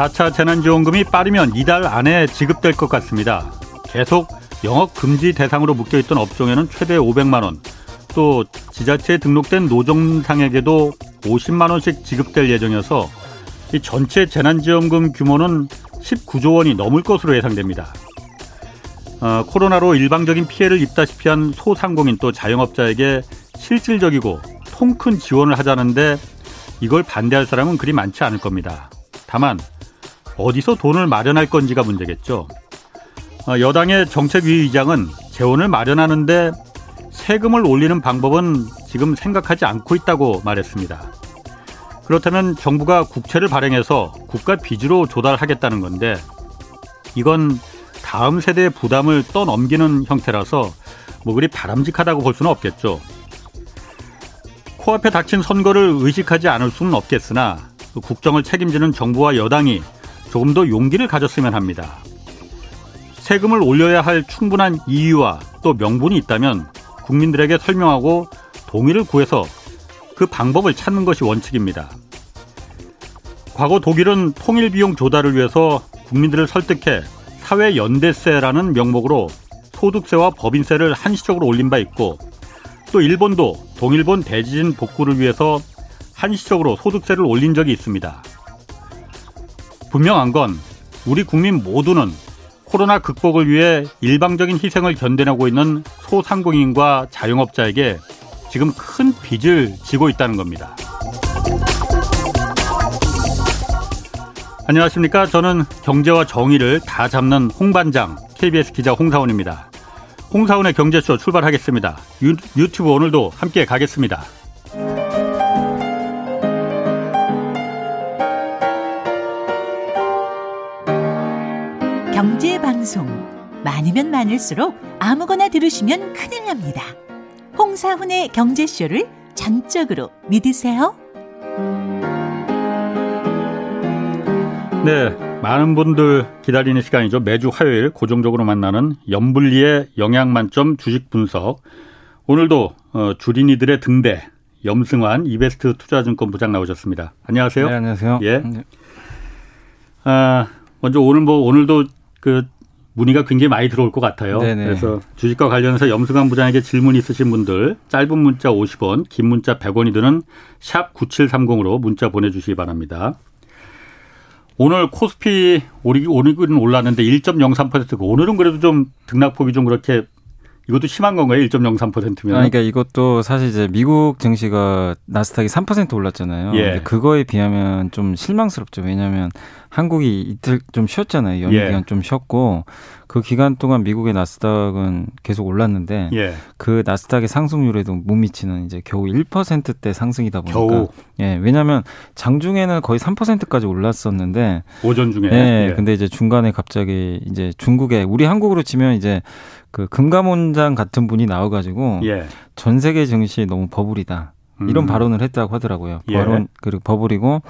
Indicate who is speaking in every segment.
Speaker 1: 4차 재난지원금이 빠르면 이달 안에 지급될 것 같습니다. 계속 영업 금지 대상으로 묶여 있던 업종에는 최대 500만 원, 또 지자체에 등록된 노동상에게도 50만 원씩 지급될 예정이어서 이 전체 재난지원금 규모는 19조 원이 넘을 것으로 예상됩니다. 어, 코로나로 일방적인 피해를 입다시피 한 소상공인 또 자영업자에게 실질적이고 통 큰 지원을 하자는데 이걸 반대할 사람은 그리 많지 않을 겁니다. 다만 어디서 돈을 마련할 건지가 문제겠죠. 어, 여당의 정책위 의장은 재원을 마련하는데 세금을 올리는 방법은 지금 생각하지 않고 있다고 말했습니다. 그렇다면 정부가 국채를 발행해서 국가 빚으로 조달하겠다는 건데 이건 다음 세대의 부담을 떠넘기는 형태라서 뭐 그리 바람직하다고 볼 수는 없겠죠. 코앞에 닥친 선거를 의식하지 않을 수는 없겠으나 국정을 책임지는 정부와 여당이 조금 더 용기를 가졌으면 합니다. 세금을 올려야 할 충분한 이유와 또 명분이 있다면 국민들에게 설명하고 동의를 구해서 그 방법을 찾는 것이 원칙입니다. 과거 독일은 통일 비용 조달을 위해서 국민들을 설득해 사회 연대세라는 명목으로 소득세와 법인세를 한시적으로 올린 바 있고 또 일본도 동일본 대지진 복구를 위해서 한시적으로 소득세를 올린 적이 있습니다. 분명한 건 우리 국민 모두는 코로나 극복을 위해 일방적인 희생을 견뎌내고 있는 소상공인과 자영업자에게 지금 큰 빚을 지고 있다는 겁니다. 안녕하십니까. 저는 경제와 정의를 다 잡는 홍반장 KBS 기자 홍사원입니다. 홍사원의 경제쇼 출발하겠습니다. 유, 유튜브 오늘도 함께 가겠습니다.
Speaker 2: 경제 방송 많으면 많을수록 아무거나 들으시면 큰일 납니다. 홍사훈의 경제쇼를 전적으로 믿으세요.
Speaker 1: 네, 많은 분들 기다리는 시간이죠. 매주 화요일 고정적으로 만나는 염불리의 영양만점 주식 분석. 오늘도 어, 주린이들의 등대 염승환 이베스트 투자증권 부장 나오셨습니다. 안녕하세요.
Speaker 3: 네, 안녕하세요.
Speaker 1: 예. 네. 아, 먼저 오늘 뭐 오늘도 그 문의가 굉장히 많이 들어올 것 같아요. 네네. 그래서 주식과 관련해서 염승환 부장에게 질문 있으신 분들 짧은 문자 50원, 긴 문자 100원이 드는 샵 9730으로 문자 보내주시기 바랍니다. 오늘 코스피 오르긴 올랐는데 1.03%고 오늘은 그래도 좀 등락폭이 좀 그렇게 이것도 심한 건가요? 1.03%면?
Speaker 3: 아, 그러니까 이것도 사실 이제 미국 증시가 나스닥이 3% 올랐잖아요. 예. 그거에 비하면 좀 실망스럽죠. 왜냐하면 한국이 이틀 좀 쉬었잖아요. 연휴 예. 기간 좀 쉬었고 그 기간 동안 미국의 나스닥은 계속 올랐는데 예. 그 나스닥의 상승률에도 못 미치는 이제 겨우 1%대 상승이다 보니까 겨우. 예 왜냐하면 장중에는 거의 3%까지 올랐었는데
Speaker 1: 오전 중에
Speaker 3: 예, 예 근데 이제 중간에 갑자기 이제 중국에 우리 한국으로 치면 이제 그 금감원장 같은 분이 나와가지고 예. 전 세계 증시 너무 버블이다 이런 음. 발언을 했다고 하더라고요. 예. 발언 그리고 버블이고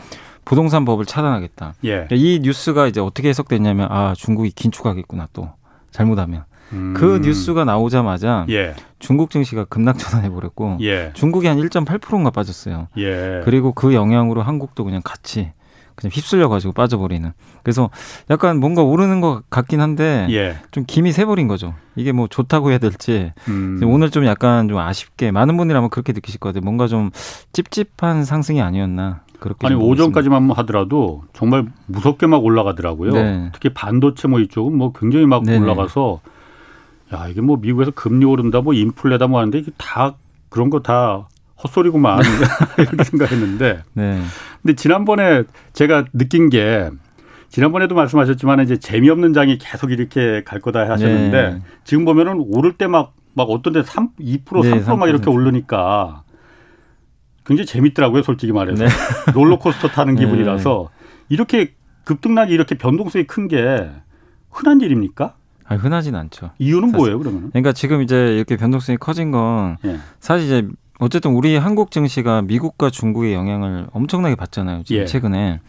Speaker 3: 부동산 법을 차단하겠다. 예. 이 뉴스가 이제 어떻게 해석됐냐면 아 중국이 긴축하겠구나 또 잘못하면 음. 그 뉴스가 나오자마자 예. 중국 증시가 급락전환해 버렸고 예. 중국이 한 1.8%인가 빠졌어요. 예. 그리고 그 영향으로 한국도 그냥 같이 그냥 휩쓸려 가지고 빠져버리는. 그래서 약간 뭔가 오르는 것 같긴 한데 예. 좀 김이 새버린 거죠. 이게 뭐 좋다고 해야 될지 음. 오늘 좀 약간 좀 아쉽게 많은 분들이 아마 그렇게 느끼실 것 같아요. 뭔가 좀 찝찝한 상승이 아니었나. 그렇게
Speaker 1: 아니 오전까지만 하더라도 정말 무섭게 막 올라가더라고요. 네. 특히 반도체 뭐 이쪽은 뭐 굉장히 막 네네. 올라가서 야 이게 뭐 미국에서 금리 오른다 뭐 인플레다 뭐 하는데 이게 다 그런 거 다 헛소리구만 이렇게 생각했는데 네. 근데 지난번에 제가 느낀 게 지난번에도 말씀하셨지만 이제 재미없는 장이 계속 이렇게 갈 거다 하셨는데 네. 지금 보면은 오를 때 막 막 어떤 데 3, 2% 3%막 3%. 이렇게 오르니까 굉장히 재밌더라고요, 솔직히 말해서. 네. 롤러코스터 타는 네. 기분이라서 이렇게 급등락이 이렇게 변동성이 큰 게 흔한 일입니까?
Speaker 3: 아니, 흔하진 않죠.
Speaker 1: 이유는 사실. 뭐예요, 그러면?
Speaker 3: 그러니까 지금 이제 이렇게 변동성이 커진 건 예. 사실 이제 어쨌든 우리 한국 증시가 미국과 중국의 영향을 엄청나게 받잖아요, 지금 예. 최근에.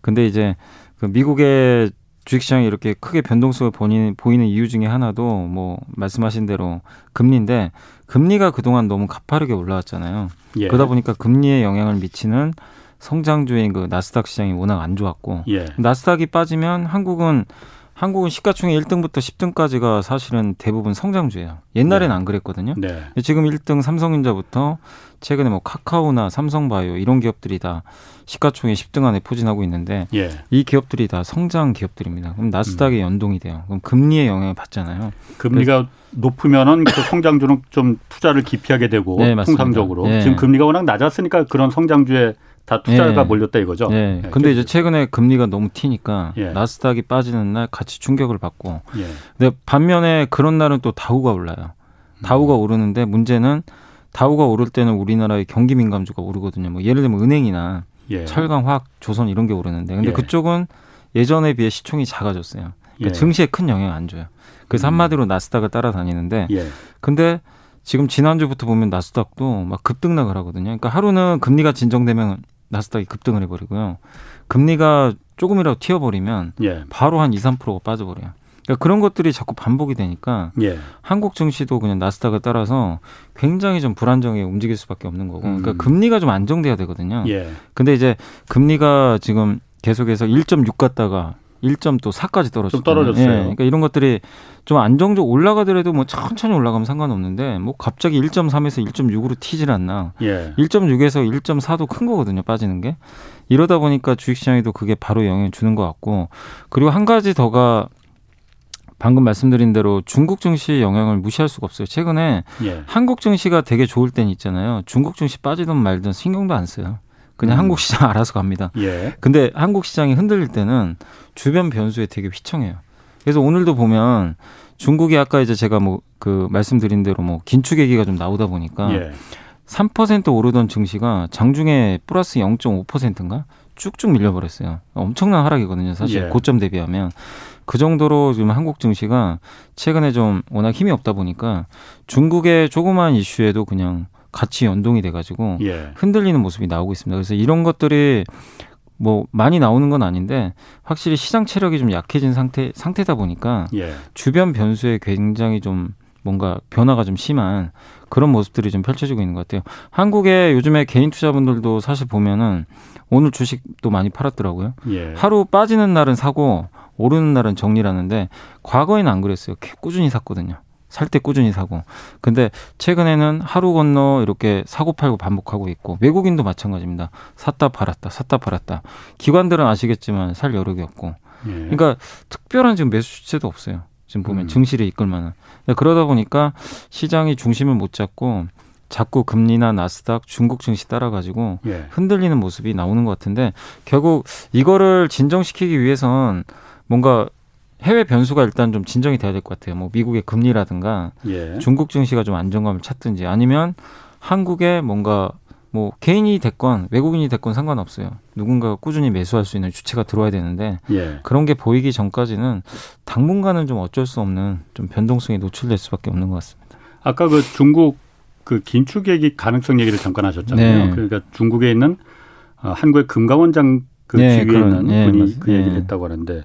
Speaker 3: 근데 이제 그 미국의 주식시장이 이렇게 크게 변동성을 보이는, 보이는 이유 중에 하나도 뭐 말씀하신 대로 금리인데 금리가 그동안 너무 가파르게 올라왔잖아요. 예. 그러다 보니까 금리에 영향을 미치는 성장주인 그 나스닥 시장이 워낙 안 좋았고 예. 나스닥이 빠지면 한국은 한국은 시가총액 1등부터 10등까지가 사실은 대부분 성장주예요. 옛날엔 네. 안 그랬거든요. 네. 지금 1등 삼성전자부터 최근에 뭐 카카오나 삼성바이오 이런 기업들이 다 시가총액 10등 안에 포진하고 있는데 예. 이 기업들이 다 성장 기업들입니다. 그럼 나스닥에 음. 연동이 돼요. 그럼 금리의 영향을 받잖아요.
Speaker 1: 금리가 높으면은 그 성장주는 좀 투자를 기피하게 되고 네, 통상적으로 네. 지금 금리가 워낙 낮았으니까 그런 성장주에 다 투자가 예. 몰렸다 이거죠.
Speaker 3: 예. 예. 근데 이제 최근에 금리가 너무 튀니까 예. 나스닥이 빠지는 날 같이 충격을 받고. 예. 근데 반면에 그런 날은 또 다우가 올라요. 다우가 음. 오르는데 문제는 다우가 오를 때는 우리나라의 경기 민감주가 오르거든요. 뭐 예를 들면 은행이나 예. 철강, 화학, 조선 이런 게 오르는데 근데 예. 그쪽은 예전에 비해 시총이 작아졌어요. 그러니까 증시에 큰 영향 안 줘요. 그래서 음. 한마디로 나스닥을 따라다니는데 근데 지금 지난주부터 보면 나스닥도 막 급등락을 하거든요. 그러니까 하루는 금리가 진정되면 나스닥이 급등을 해버리고요. 금리가 조금이라도 튀어버리면 예. 바로 한 2, 3%가 빠져버려요. 그러니까 그런 것들이 자꾸 반복이 되니까 예. 한국 증시도 그냥 나스닥을 따라서 굉장히 좀 불안정하게 움직일 수밖에 없는 거고. 그러니까 음. 금리가 좀 안정돼야 되거든요. 예. 근데 이제 금리가 지금 계속해서 1.6 갔다가 1.4까지 떨어졌죠. 좀
Speaker 1: 떨어졌어요. 예,
Speaker 3: 그러니까 이런 것들이 좀 안정적 올라가더라도 뭐 천천히 올라가면 상관없는데 뭐 갑자기 1.3에서 1.6으로 튀질 않나. 예. 1.6에서 1.4도 큰 거거든요. 빠지는 게. 이러다 보니까 주식 시장에도 그게 바로 영향을 주는 것 같고 그리고 한 가지 더가 방금 말씀드린 대로 중국 증시의 영향을 무시할 수가 없어요. 최근에 예. 한국 증시가 되게 좋을 때는 있잖아요. 중국 증시 빠지든 말든 신경도 안 써요. 그냥 음. 한국 시장 알아서 갑니다. 예. 근데 한국 시장이 흔들릴 때는 주변 변수에 되게 휘청해요. 그래서 오늘도 보면 중국이 아까 이제 제가 뭐 그 말씀드린 대로 뭐 긴축 얘기가 좀 나오다 보니까 예. 3% 오르던 증시가 장중에 플러스 0.5%인가 쭉쭉 밀려버렸어요. 엄청난 하락이거든요. 사실 예. 고점 대비하면 그 정도로 지금 한국 증시가 최근에 좀 워낙 힘이 없다 보니까 중국의 조그마한 이슈에도 그냥 같이 연동이 돼가지고 예. 흔들리는 모습이 나오고 있습니다. 그래서 이런 것들이 뭐 많이 나오는 건 아닌데 확실히 시장 체력이 좀 약해진 상태 상태다 보니까 예. 주변 변수에 굉장히 좀 뭔가 변화가 좀 심한 그런 모습들이 좀 펼쳐지고 있는 것 같아요. 한국의 요즘에 개인 투자분들도 사실 보면은 오늘 주식도 많이 팔았더라고요. 예. 하루 빠지는 날은 사고 오르는 날은 정리하는데 과거에는 안 그랬어요. 꾸준히 샀거든요. 살 때 꾸준히 사고. 근데 최근에는 하루 건너 이렇게 사고 팔고 반복하고 있고 외국인도 마찬가지입니다. 샀다 팔았다 샀다 팔았다. 기관들은 아시겠지만 살 여력이 없고. 예. 그러니까 특별한 지금 매수 주체도 없어요. 지금 보면 음. 증시를 이끌 만한. 그러다 보니까 시장이 중심을 못 잡고 자꾸 금리나 나스닥, 중국 증시 따라가지고 예. 흔들리는 모습이 나오는 것 같은데 결국 이거를 진정시키기 위해선 뭔가 해외 변수가 일단 좀 진정이 돼야 될 것 같아요. 뭐 미국의 금리라든가 예. 중국 증시가 좀 안정감을 찾든지 아니면 한국의 뭔가 뭐 개인이 됐건 외국인이 됐건 상관없어요. 누군가가 꾸준히 매수할 수 있는 주체가 들어와야 되는데 예. 그런 게 보이기 전까지는 당분간은 좀 어쩔 수 없는 좀 변동성이 노출될 수밖에 없는 것 같습니다.
Speaker 1: 아까 그 중국 그 긴축 얘기 가능성 얘기를 잠깐 하셨잖아요. 네. 그러니까 중국에 있는 어, 한국의 금감원장 그 네, 그런, 있는 네, 분이 그 얘기를 네. 했다고 하는데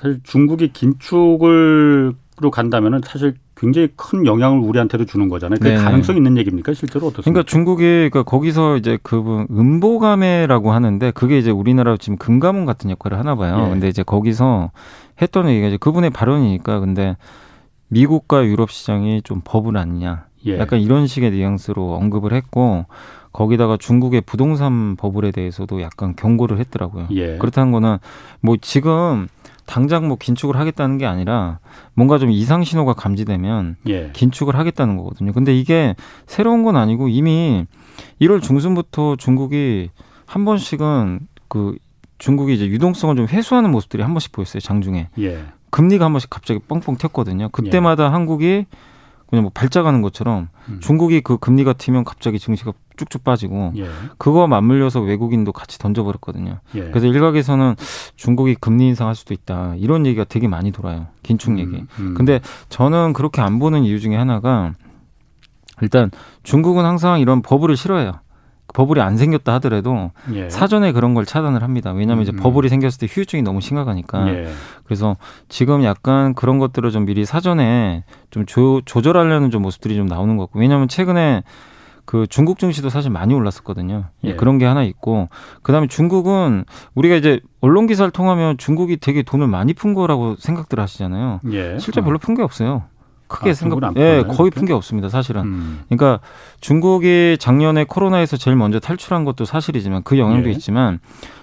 Speaker 1: 사실 중국이 긴축으로 간다면은 사실 굉장히 큰 영향을 우리한테도 주는 거잖아요. 그 가능성 있는 얘기입니까? 실제로 어떻습니까?
Speaker 3: 그러니까 중국이 그러니까 거기서 이제 그 음보감해라고 하는데 그게 이제 우리나라 지금 금감원 같은 역할을 하나 봐요. 예. 근데 이제 거기서 했던 얘기가 이제 그분의 발언이니까 근데 미국과 유럽 시장이 좀 버블 아니냐. 예. 약간 이런 식의 뉘앙스로 언급을 했고 거기다가 중국의 부동산 버블에 대해서도 약간 경고를 했더라고요. 예. 그렇다는 거는 뭐 지금 당장 뭐 긴축을 하겠다는 게 아니라 뭔가 좀 이상 신호가 감지되면 예. 긴축을 하겠다는 거거든요. 근데 이게 새로운 건 아니고 이미 1월 중순부터 중국이 한 번씩은 그 중국이 이제 유동성을 좀 회수하는 모습들이 한 번씩 보였어요 장중에. 예. 금리가 한 번씩 갑자기 뻥뻥 튀었거든요. 그때마다 예. 한국이 그냥 뭐 발작하는 것처럼 음. 중국이 그 금리가 튀면 갑자기 증시가 쭉쭉 빠지고 예. 그거 맞물려서 외국인도 같이 던져버렸거든요. 예. 그래서 일각에서는 중국이 금리 인상할 수도 있다 이런 얘기가 되게 많이 돌아요. 긴축 음, 얘기. 음. 근데 저는 그렇게 안 보는 이유 중에 하나가 일단 중국은 항상 이런 버블을 싫어해요. 버블이 안 생겼다 하더라도 예. 사전에 그런 걸 차단을 합니다. 왜냐하면 이제 음. 버블이 생겼을 때 휴유증이 너무 심각하니까. 예. 그래서 지금 약간 그런 것들을 좀 미리 사전에 좀 조, 조절하려는 좀 모습들이 좀 나오는 것 같고. 왜냐하면 최근에 그 중국 증시도 사실 많이 올랐었거든요. 예. 그런 게 하나 있고 그다음에 중국은 우리가 이제 언론 기사를 통하면 중국이 되게 돈을 많이 푼 거라고 생각들 하시잖아요. 예. 실제 별로 푼 게 없어요. 크게 아, 생각, 예, 거의 푼 게 없습니다, 사실은. 음. 그러니까 중국이 작년에 코로나에서 제일 먼저 탈출한 것도 사실이지만 그 영향도 예. 있지만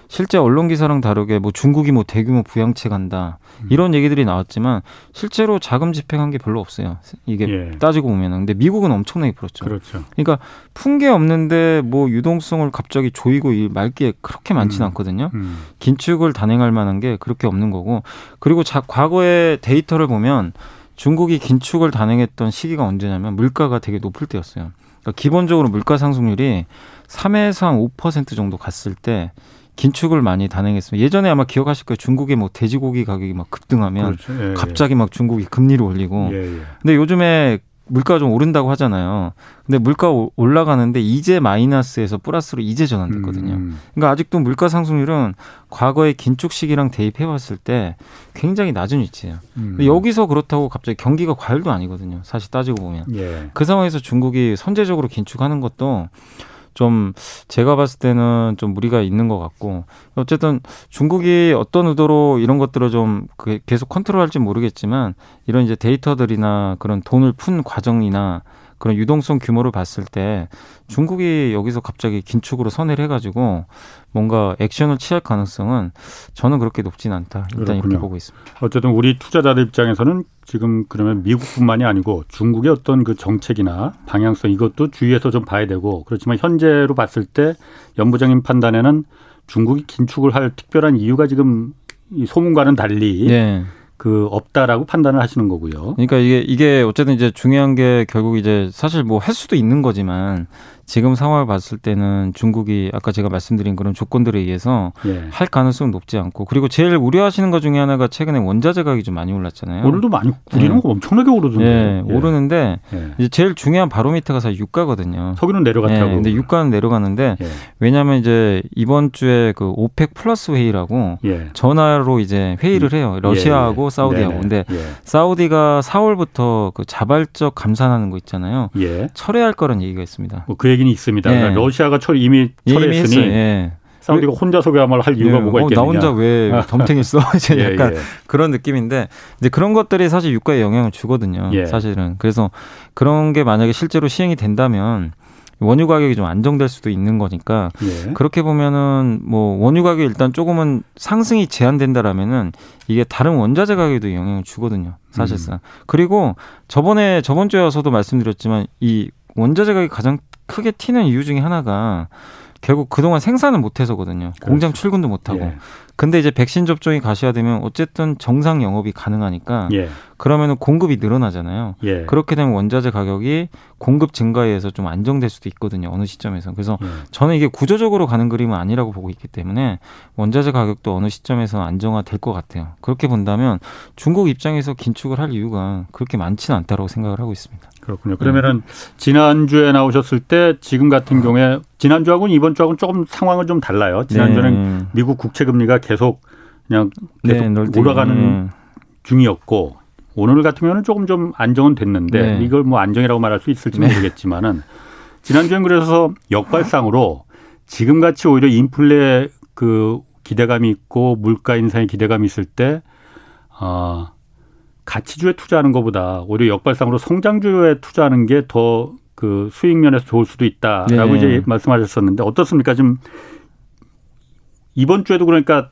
Speaker 3: 실제 언론 기사랑 다르게 뭐 중국이 뭐 대규모 부양책 한다 음. 이런 얘기들이 나왔지만 실제로 자금 집행한 게 별로 없어요. 이게 예. 따지고 보면은 근데 미국은 엄청나게 풀었죠.
Speaker 1: 그렇죠.
Speaker 3: 그러니까 푼 게 없는데 뭐 유동성을 갑자기 조이고 말기에 그렇게 많지는 음. 않거든요. 음. 긴축을 단행할 만한 게 그렇게 없는 거고 그리고 자, 과거의 데이터를 보면 중국이 긴축을 단행했던 시기가 언제냐면 물가가 되게 높을 때였어요. 그러니까 기본적으로 물가 상승률이 3에서 한 5% 정도 갔을 때 긴축을 많이 단행했습니다. 예전에 아마 기억하실 거예요. 중국의 뭐 돼지고기 가격이 막 급등하면 그렇죠. 예, 예. 갑자기 막 중국이 금리를 올리고. 예, 예. 근데 요즘에 물가가 좀 오른다고 하잖아요. 근데 물가 올라가는데 이제 마이너스에서 플러스로 이제 전환됐거든요. 음. 그러니까 아직도 물가 상승률은 과거의 긴축 시기랑 대입해 봤을 때 굉장히 낮은 위치예요. 음. 여기서 그렇다고 갑자기 경기가 과열도 아니거든요. 사실 따지고 보면. 예. 그 상황에서 중국이 선제적으로 긴축하는 것도 좀 제가 봤을 때는 좀 무리가 있는 것 같고 어쨌든 중국이 어떤 의도로 이런 것들을 좀그 계속 컨트롤할지 모르겠지만 이런 이제 데이터들이나 그런 돈을 푼 과정이나 그런 유동성 규모를 봤을 때 중국이 여기서 갑자기 긴축으로 선회를 해가지고 뭔가 액션을 취할 가능성은 저는 그렇게 높지는 않다. 일단 그렇군요. 이렇게 보고 있습니다.
Speaker 1: 어쨌든 우리 투자자들 입장에서는 지금 그러면 미국뿐만이 아니고 중국의 어떤 그 정책이나 방향성 이것도 주의해서 좀 봐야 되고 그렇지만 현재로 봤을 때 연부장님 판단에는 중국이 긴축을 할 특별한 이유가 지금 이 소문과는 달리 네. 그 없다라고 판단을 하시는 거고요.
Speaker 3: 그러니까 이게 이게 어쨌든 이제 중요한 게 결국 이제 사실 뭐 할 수도 있는 거지만 지금 상황을 봤을 때는 중국이 아까 제가 말씀드린 그런 조건들에 의해서 예. 할 가능성은 높지 않고 그리고 제일 우려하시는 것 중에 하나가 최근에 원자재 가격이 좀 많이 올랐잖아요.
Speaker 1: 오늘도 많이 우리는 예. 엄청나게 오르던데.
Speaker 3: 예. 예. 오르는데 예. 이제 제일 중요한 바로미터가 사실 유가거든요.
Speaker 1: 석유는 내려갔다고.
Speaker 3: 예. 근데 유가는 내려가는데 예. 왜냐하면 이제 이번 주에 그 오펙 플러스 회의라고 전화로 이제 회의를 해요. 러시아하고 사우디하고. 근데 사우디가 4월부터 그 자발적 감산하는 거 있잖아요. 철회할 거란 얘기가 있습니다.
Speaker 1: 뭐 그 얘기는 있습니다. 네. 그러니까 러시아가 철 이미 예, 철회했으니 예. 사우디가 혼자서야말로 할 이유가 예. 뭐가 있겠느냐.
Speaker 3: 어, 나 혼자 왜 덤탱했어? 이제 예, 약간 예. 그런 느낌인데 이제 그런 것들이 사실 유가에 영향을 주거든요. 예. 사실은 그래서 그런 게 만약에 실제로 시행이 된다면 원유 가격이 좀 안정될 수도 있는 거니까 예. 그렇게 보면은 뭐 원유 가격이 일단 조금은 상승이 제한된다라면은 이게 다른 원자재 가격에도 영향을 주거든요 사실상 음. 그리고 저번에 저번 주에서도 말씀드렸지만 이 원자재 가격이 가장 크게 튀는 이유 중에 하나가 결국 그동안 생산을 못 해서거든요. 그렇죠. 공장 출근도 못 하고. 예. 근데 이제 백신 접종이 가시화되면 어쨌든 정상 영업이 가능하니까 예. 그러면은 공급이 늘어나잖아요. 예. 그렇게 되면 원자재 가격이 공급 증가에 의해서 좀 안정될 수도 있거든요. 어느 시점에서. 그래서 예. 저는 이게 구조적으로 가는 그림은 아니라고 보고 있기 때문에 원자재 가격도 어느 시점에서 안정화될 것 같아요. 그렇게 본다면 중국 입장에서 긴축을 할 이유가 그렇게 많지는 않다고 생각을 하고 있습니다.
Speaker 1: 그렇군요. 그러면은 지난주에 나오셨을 때 지금 같은 경우에 지난주하고는 이번 주하고는 조금 상황은 좀 달라요. 지난주는 네. 미국 국채 금리가 계속 그냥 계속 네, 올라가는 네. 중이었고 오늘 같은 경우는 조금 좀 안정은 됐는데 네. 이걸 뭐 안정이라고 말할 수 있을지 네. 모르겠지만은 지난주엔 그래서 역발상으로 지금 같이 오히려 인플레 그 기대감이 있고 물가 인상의 기대감이 있을 때 아, 가치주에 투자하는 것보다 오히려 역발상으로 성장주에 투자하는 게 더 그 수익 면에서 좋을 수도 있다라고 네. 이제 말씀하셨었는데 어떻습니까? 지금 이번 주에도 그러니까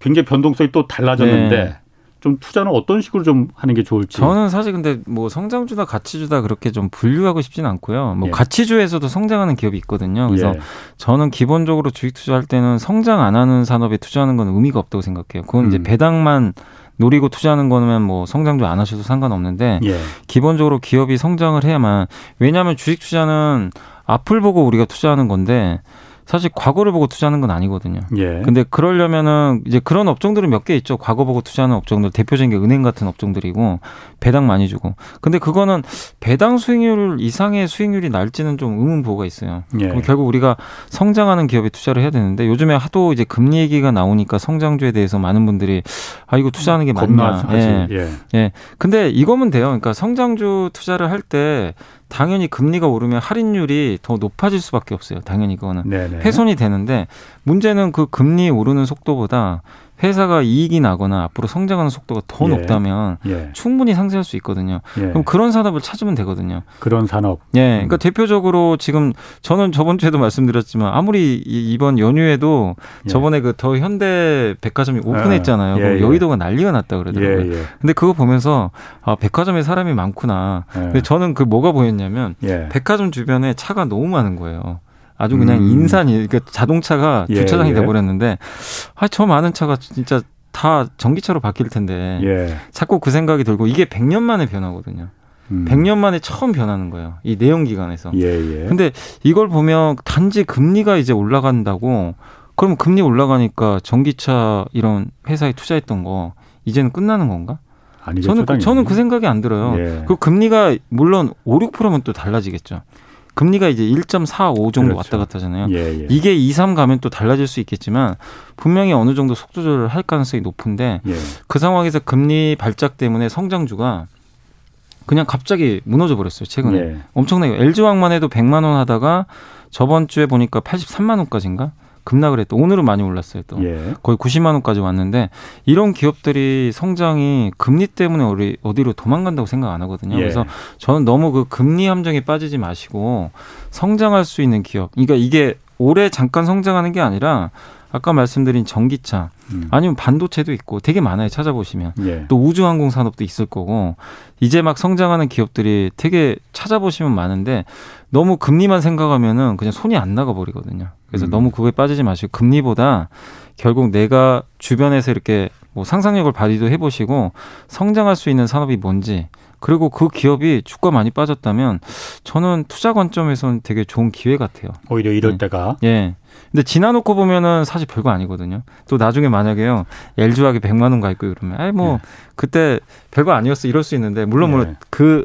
Speaker 1: 굉장히 변동성이 또 달라졌는데 네. 좀 투자는 어떤 식으로 좀 하는 게 좋을지.
Speaker 3: 저는 사실 근데 뭐 성장주다 가치주다 그렇게 좀 분류하고 싶지는 않고요. 뭐 예. 가치주에서도 성장하는 기업이 있거든요. 그래서 예. 저는 기본적으로 주식 투자할 때는 성장 안 하는 산업에 투자하는 건 의미가 없다고 생각해요. 그건 음. 이제 배당만 노리고 투자하는 거는 뭐 성장도 안 하셔도 상관없는데 예. 기본적으로 기업이 성장을 해야만 왜냐하면 주식 투자는 앞을 보고 우리가 투자하는 건데 사실 과거를 보고 투자하는 건 아니거든요. 예. 근데 그러려면은 이제 그런 업종들은 몇 개 있죠. 과거 보고 투자하는 업종들 대표적인 게 은행 같은 업종들이고 배당 많이 주고. 근데 그거는 배당 수익률 이상의 수익률이 날지는 좀 의문보가 있어요. 예. 그럼 결국 우리가 성장하는 기업에 투자를 해야 되는데 요즘에 하도 이제 금리 얘기가 나오니까 성장주에 대해서 많은 분들이 아 이거 투자하는 게 맞나? 예. 예. 예. 근데 이거면 돼요. 그러니까 성장주 투자를 할 때 당연히 금리가 오르면 할인율이 더 높아질 수밖에 없어요. 당연히 그거는 네네. 훼손이 되는데 문제는 그 금리 오르는 속도보다 회사가 이익이 나거나 앞으로 성장하는 속도가 더 예. 높다면 예. 충분히 상쇄할 수 있거든요. 예. 그럼 그런 산업을 찾으면 되거든요.
Speaker 1: 그런 산업.
Speaker 3: 예. 그러니까 음. 대표적으로 지금 저는 저번 주에도 말씀드렸지만 아무리 이번 연휴에도 예. 저번에 그 더 현대 백화점이 오픈했잖아요. 예. 여의도가 난리가 났다 그러더라고요. 근데 그거 보면서 아, 백화점에 사람이 많구나. 근데 저는 그 뭐가 보였냐면 백화점 주변에 차가 너무 많은 거예요. 아주 그냥 음. 인산이 그러니까 자동차가 예, 주차장이 예. 돼버렸는데 아 저 많은 차가 진짜 다 전기차로 바뀔 텐데 예. 자꾸 그 생각이 들고 이게 100년 만에 변하거든요. 음. 100년 만에 처음 변하는 거예요. 이 내연 기관에서. 예, 예. 근데 이걸 보면 단지 금리가 이제 올라간다고 그러면 금리 올라가니까 전기차 이런 회사에 투자했던 거 이제는 끝나는 건가?
Speaker 1: 아니죠.
Speaker 3: 저는 그, 저는 그 생각이 안 들어요. 예. 그 금리가 물론 5, 6%면 또 달라지겠죠. 금리가 이제 1.45 정도 그렇죠. 왔다 갔다 하잖아요. 예, 예. 이게 2, 3 가면 또 달라질 수 있겠지만 분명히 어느 정도 속도 조절을 할 가능성이 높은데 예. 그 상황에서 금리 발작 때문에 성장주가 그냥 갑자기 무너져 버렸어요. 최근에. 예. 엄청나게 LG화학만 해도 100만 원 하다가 저번 주에 보니까 83만 원까지인가? 급락을 했다. 오늘은 많이 올랐어요. 또 예. 거의 90만 원까지 왔는데 이런 기업들이 성장이 금리 때문에 어디, 어디로 도망간다고 생각 안 하거든요. 예. 그래서 저는 너무 그 금리 함정에 빠지지 마시고 성장할 수 있는 기업. 그러니까 이게 올해 잠깐 성장하는 게 아니라 아까 말씀드린 전기차 음. 아니면 반도체도 있고 되게 많아요 찾아보시면 예. 또 우주항공 산업도 있을 거고 이제 막 성장하는 기업들이 되게 찾아보시면 많은데 너무 금리만 생각하면은 그냥 손이 안 나가 버리거든요. 그래서 음. 너무 그거에 빠지지 마시고 금리보다 결국 내가 주변에서 이렇게 뭐 상상력을 발휘도 해보시고 성장할 수 있는 산업이 뭔지 그리고 그 기업이 주가 많이 빠졌다면 저는 투자 관점에서는 되게 좋은 기회 같아요.
Speaker 1: 오히려 이럴 네. 때가.
Speaker 3: 예. 근데 지나놓고 보면은 사실 별거 아니거든요. 또 나중에 만약에요. 엘주하게 100만 원 가 있고 이러면 아이 뭐 예. 그때 별거 아니었어 이럴 수 있는데 물론 예. 물론 그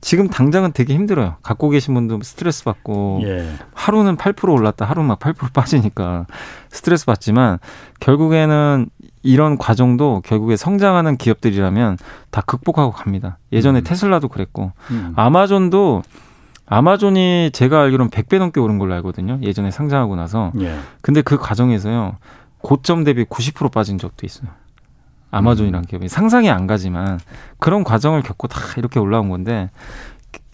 Speaker 3: 지금 당장은 되게 힘들어요. 갖고 계신 분도 스트레스 받고 예. 하루는 8% 올랐다, 하루 막 8% 빠지니까 스트레스 받지만 결국에는 이런 과정도 결국에 성장하는 기업들이라면 다 극복하고 갑니다. 예전에 음. 테슬라도 그랬고 음. 아마존도 아마존이 제가 알기로는 100배 넘게 오른 걸로 알거든요. 예전에 상장하고 나서. 예. 근데 그 과정에서요. 고점 대비 90% 빠진 적도 있어요. 아마존이란 기업이 상상이 안 가지만 그런 과정을 겪고 다 이렇게 올라온 건데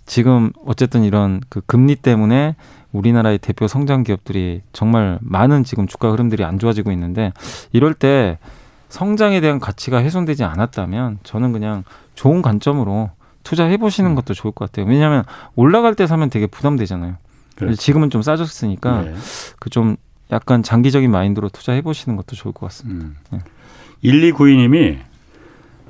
Speaker 3: 지금 어쨌든 이런 그 금리 때문에 우리나라의 대표 성장 기업들이 정말 많은 지금 주가 흐름들이 안 좋아지고 있는데 이럴 때 성장에 대한 가치가 훼손되지 않았다면 저는 그냥 좋은 관점으로 투자해 보시는 음. 것도 좋을 것 같아요. 왜냐하면 올라갈 때 사면 되게 부담되잖아요. 그렇죠. 지금은 좀 싸졌으니까 네. 그좀 약간 장기적인 마인드로 투자해 보시는 것도 좋을 것 같습니다. 음. 네.
Speaker 1: 1292님이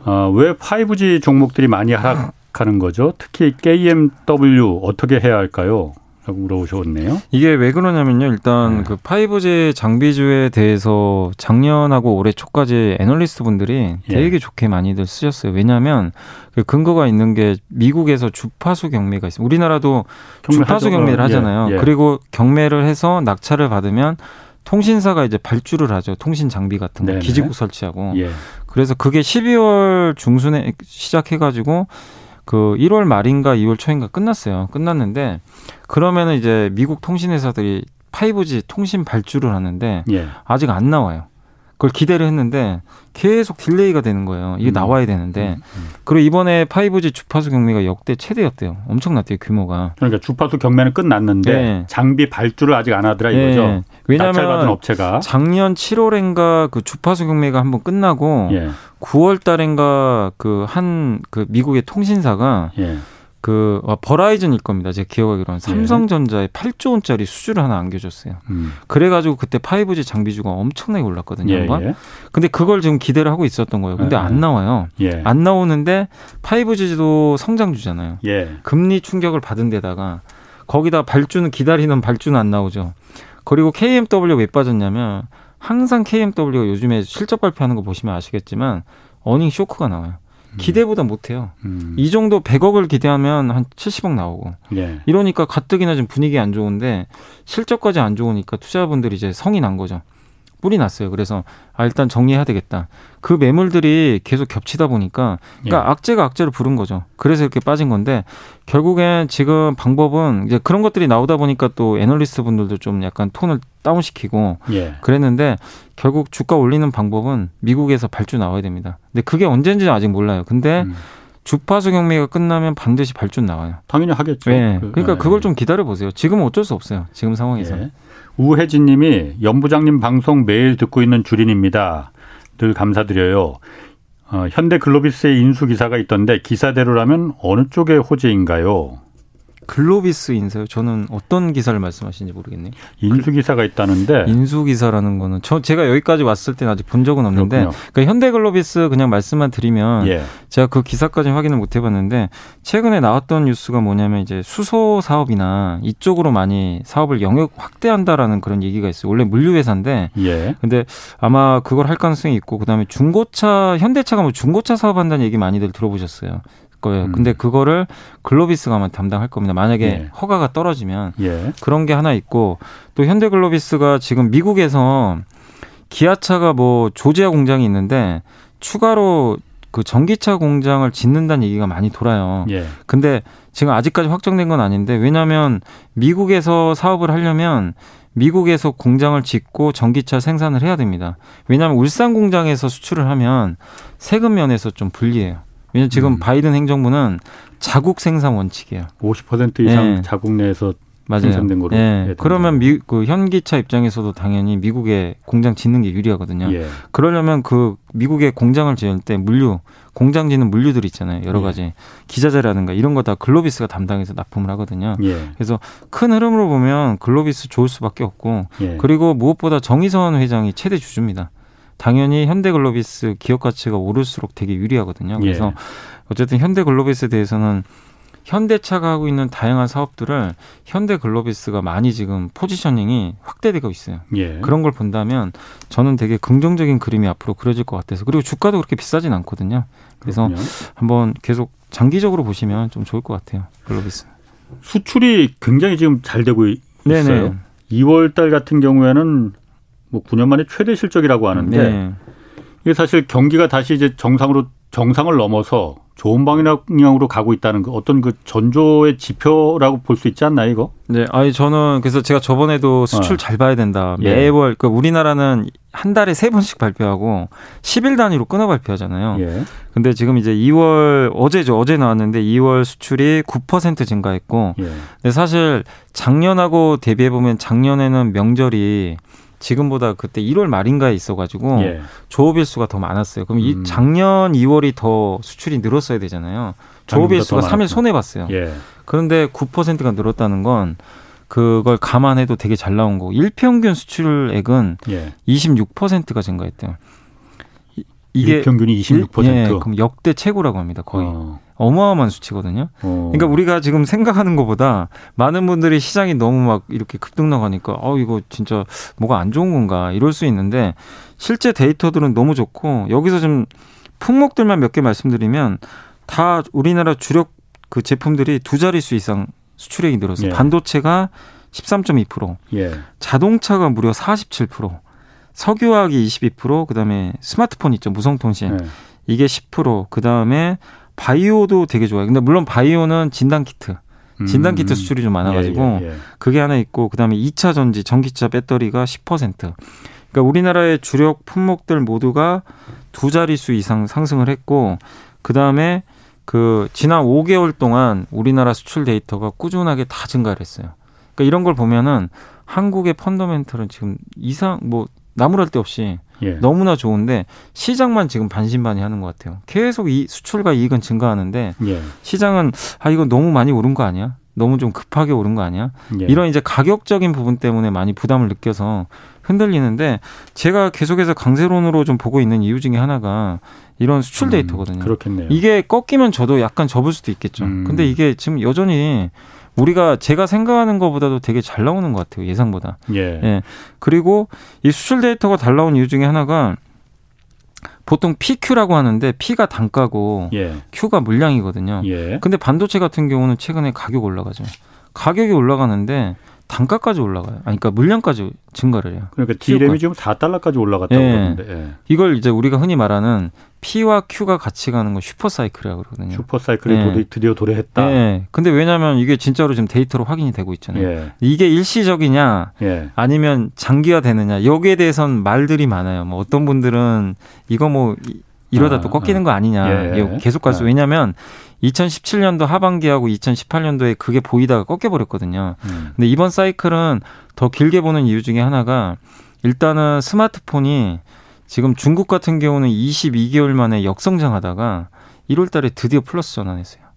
Speaker 1: 어, 왜 5G 종목들이 많이 하락하는 거죠? 특히 KMW 어떻게 해야 할까요? 라고 물어보셨네요.
Speaker 3: 이게 왜 그러냐면요. 일단 네. 그 5G 장비주에 대해서 작년하고 올해 초까지 애널리스트 분들이 예. 되게 좋게 많이들 쓰셨어요. 왜냐하면 그 근거가 있는 게 미국에서 주파수 경매가 있어요. 우리나라도 주파수 경매를 하잖아요. 예. 예. 그리고 경매를 해서 낙찰을 받으면 통신사가 이제 발주를 하죠. 통신 장비 같은 거 네네. 기지국 설치하고. 예. 그래서 그게 12월 중순에 시작해가지고 그 1월 말인가 2월 초인가 끝났어요. 끝났는데 그러면은 이제 미국 통신 회사들이 5G 통신 발주를 하는데 예. 아직 안 나와요. 그걸 기대를 했는데 계속 delay가 되는 거예요. 이게 음. 나와야 되는데. 음. 음. 그리고 이번에 5G 주파수 경매가 역대 최대였대요. 엄청났대요, 규모가.
Speaker 1: 그러니까 주파수 경매는 끝났는데 네. 장비 발주를 아직 안 하더라 이거죠. 네.
Speaker 3: 왜냐하면 업체가. 작년 7월엔가 그 주파수 경매가 한번 끝나고 예. 9월 달엔가 그 한그 그 미국의 통신사가 예. 그 어, 버라이즌일 겁니다. 제가 기억하기로는 삼성전자에 예. 8조 원짜리 수주를 하나 안겨줬어요. 음. 그래가지고 그때 5G 장비주가 엄청나게 올랐거든요. 예. 예. 근데 그걸 지금 기대를 하고 있었던 거예요. 근데 예. 안 나와요. 예. 안 나오는데 5G도 성장주잖아요. 예. 금리 충격을 받은 데다가 거기다 발주는 기다리는 발주는 안 나오죠. 그리고 KMW 왜 빠졌냐면 항상 KMW가 요즘에 실적 발표하는 거 보시면 아시겠지만 어닝 쇼크가 나와요. 기대보다 못해요. 음. 이 정도 100억을 기대하면 한 70억 나오고. 예. 이러니까 가뜩이나 좀 분위기 안 좋은데 실적까지 안 좋으니까 투자분들이 이제 성이 난 거죠. 뿔이 났어요. 그래서 아 일단 정리해야 되겠다. 그 매물들이 계속 겹치다 보니까 그러니까 예. 악재가 악재를 부른 거죠. 그래서 이렇게 빠진 건데 결국엔 지금 방법은 이제 그런 것들이 나오다 보니까 또 애널리스트 분들도 좀 약간 톤을 다운시키고 예. 그랬는데 결국 주가 올리는 방법은 미국에서 발주 나와야 됩니다. 근데 그게 언제인지는 아직 몰라요. 근데 음. 주파수 경매가 끝나면 반드시 발주 나와요.
Speaker 1: 당연히 하겠죠.
Speaker 3: 네. 그러니까 네. 그걸 좀 기다려 보세요. 지금 은 어쩔 수 없어요. 지금 상황에서. 예.
Speaker 1: 우혜진 님이 연부장님 방송 매일 듣고 있는 주린입니다. 늘 감사드려요. 어, 현대 글로비스의 인수 기사가 있던데 기사대로라면 어느 쪽의 호재인가요?
Speaker 3: 글로비스 인사요? 저는 어떤 기사를 말씀하시는지 모르겠네요.
Speaker 1: 인수 기사가 있다는데
Speaker 3: 인수 기사라는 거는 저 제가 여기까지 왔을 때는 아직 본 적은 없는데 그러니까 현대 글로비스 그냥 말씀만 드리면 예. 제가 그 기사까지 확인을 못 해봤는데 최근에 나왔던 뉴스가 뭐냐면 이제 수소 사업이나 이쪽으로 많이 사업을 영역 확대한다라는 그런 얘기가 있어요. 원래 물류 회사인데 예. 근데 아마 그걸 할 가능성이 있고 그다음에 중고차 현대차가 뭐 중고차 사업한다는 얘기 많이들 들어보셨어요. 거예요. 음. 근데 그거를 글로비스가 아마 담당할 겁니다. 만약에 예. 허가가 떨어지면 예. 그런 게 하나 있고 또 현대글로비스가 지금 미국에서 기아차가 뭐 조지아 공장이 있는데 추가로 그 전기차 공장을 짓는다는 얘기가 많이 돌아요. 예. 근데 지금 아직까지 확정된 건 아닌데 왜냐하면 미국에서 사업을 하려면 미국에서 공장을 짓고 전기차 생산을 해야 됩니다. 왜냐하면 울산 공장에서 수출을 하면 세금 면에서 좀 불리해요. 왜냐면 지금 음. 바이든 행정부는 자국 생산 원칙이에요.
Speaker 1: 50% 이상 네. 자국 내에서 맞아요. 생산된 거로.
Speaker 3: 예. 그러면 미, 그 현기차 입장에서도 당연히 미국에 공장 짓는 게 유리하거든요. 예. 그러려면 그 미국에 공장을 지을 때 물류, 공장 짓는 물류들 있잖아요. 여러 예. 가지 예. 기자재라든가 이런 거 다 글로비스가 담당해서 납품을 하거든요. 예. 그래서 큰 흐름으로 보면 글로비스 좋을 수밖에 없고 예. 그리고 무엇보다 정의선 회장이 최대 주주입니다. 당연히 현대글로비스 기업 가치가 오를수록 되게 유리하거든요. 그래서 예. 어쨌든 현대글로비스에 대해서는 현대차가 하고 있는 다양한 사업들을 현대글로비스가 많이 지금 포지셔닝이 확대되고 있어요. 예. 그런 걸 본다면 저는 되게 긍정적인 그림이 앞으로 그려질 것 같아서 그리고 주가도 그렇게 비싸진 않거든요. 그래서 그렇군요. 한번 계속 장기적으로 보시면 좀 좋을 것 같아요. 글로비스.
Speaker 1: 수출이 굉장히 지금 잘 되고 있어요. 네네. 2월 달 같은 경우에는 뭐 9년 만에 최대 실적이라고 하는데 네. 이게 사실 경기가 다시 이제 정상으로 정상을 넘어서 좋은 방향으로 가고 있다는 그 어떤 그 전조의 지표라고 볼 수 있지 않나요, 이거?
Speaker 3: 네, 아니 저는 그래서 제가 저번에도 수출 어. 잘 봐야 된다. 예. 매월 그 우리나라는 한 달에 세 번씩 발표하고 10일 단위로 끊어 발표하잖아요. 예. 근데 지금 이제 2월 어제죠. 어제 나왔는데 2월 수출이 9% 증가했고 예. 근데 사실 작년하고 대비해 보면 작년에는 명절이 지금보다 그때 1월 말인가에 있어가지고 예. 조업일 수가 더 많았어요. 그럼 이 음. 작년 2월이 더 수출이 늘었어야 되잖아요. 조업일 수가 3일 손해 봤어요. 예. 그런데 9%가 늘었다는 건 그걸 감안해도 되게 잘 나온 거고 일평균 수출액은 예. 26%가 증가했대요.
Speaker 1: 이게 평균이 26%. 예,
Speaker 3: 그럼 역대 최고라고 합니다. 거의. 어. 어마어마한 수치거든요. 어. 그러니까 우리가 지금 생각하는 것보다 많은 분들이 시장이 너무 막 이렇게 급등나가니까 어 이거 진짜 뭐가 안 좋은 건가 이럴 수 있는데 실제 데이터들은 너무 좋고 여기서 좀 품목들만 몇 개 말씀드리면 다 우리나라 주력 그 제품들이 두 자릿수 이상 수출액이 늘었어요. 예. 반도체가 13.2%, 예. 자동차가 무려 47%, 석유화학이 22%, 그다음에 스마트폰 있죠 무성통신 예. 이게 10%, 그다음에 바이오도 되게 좋아요. 근데 물론 바이오는 진단 키트. 진단 키트 음. 수출이 좀 많아 가지고 예, 예, 예. 그게 하나 있고 그다음에 2차 전지 전기차 배터리가 10%. 그러니까 우리나라의 주력 품목들 모두가 두 자릿수 이상 상승을 했고 그다음에 그 지난 5개월 동안 우리나라 수출 데이터가 꾸준하게 다 증가를 했어요. 그러니까 이런 걸 보면은 한국의 펀더멘털은 지금 이상 뭐 나무랄 데 없이 예. 너무나 좋은데 시장만 지금 반신반의하는 것 같아요. 계속 이 수출과 이익은 증가하는데 예. 시장은 아 이거 너무 많이 오른 거 아니야? 너무 좀 급하게 오른 거 아니야? 예. 이런 이제 가격적인 부분 때문에 많이 부담을 느껴서 흔들리는데 제가 계속해서 강세론으로 좀 보고 있는 이유 중에 하나가 이런 수출 음, 데이터거든요.
Speaker 1: 음, 그렇겠네요.
Speaker 3: 이게 꺾이면 저도 약간 접을 수도 있겠죠. 음. 근데 이게 지금 여전히 우리가 제가 생각하는 것보다도 되게 잘 나오는 것 같아요 예상보다. 예. 예. 그리고 이 수출 데이터가 잘 나온 이유 중에 하나가 보통 PQ라고 하는데 P가 단가고 예. Q가 물량이거든요. 예. 근데 반도체 같은 경우는 최근에 가격 올라가죠. 가격이 올라가는데 단가까지 올라가요. 아니, 그러니까 물량까지 증가를 해요.
Speaker 1: 그러니까 D램이 지금 4달러까지 올라갔다고 예. 그러는데 예.
Speaker 3: 이걸 이제 우리가 흔히 말하는 P와 Q가 같이 가는 건 슈퍼사이클이라고 그러거든요.
Speaker 1: 슈퍼사이클이 예. 드디어 도래했다.
Speaker 3: 예. 근데 왜냐하면 이게 진짜로 지금 데이터로 확인이 되고 있잖아요. 예. 이게 일시적이냐 예. 아니면 장기화 되느냐 여기에 대해서는 말들이 많아요. 뭐 어떤 분들은 이거 뭐 이러다 아, 또 꺾이는 거 아니냐. 예. 계속 갈수 예. 왜냐하면 2017년도 하반기하고 2018년도에 그게 보이다가 꺾여버렸거든요. 음. 근데 이번 사이클은 더 길게 보는 이유 중에 하나가 일단은 스마트폰이 지금 중국 같은 경우는 22개월 만에 역성장하다가 1월 달에 드디어 플러스 전환했어요.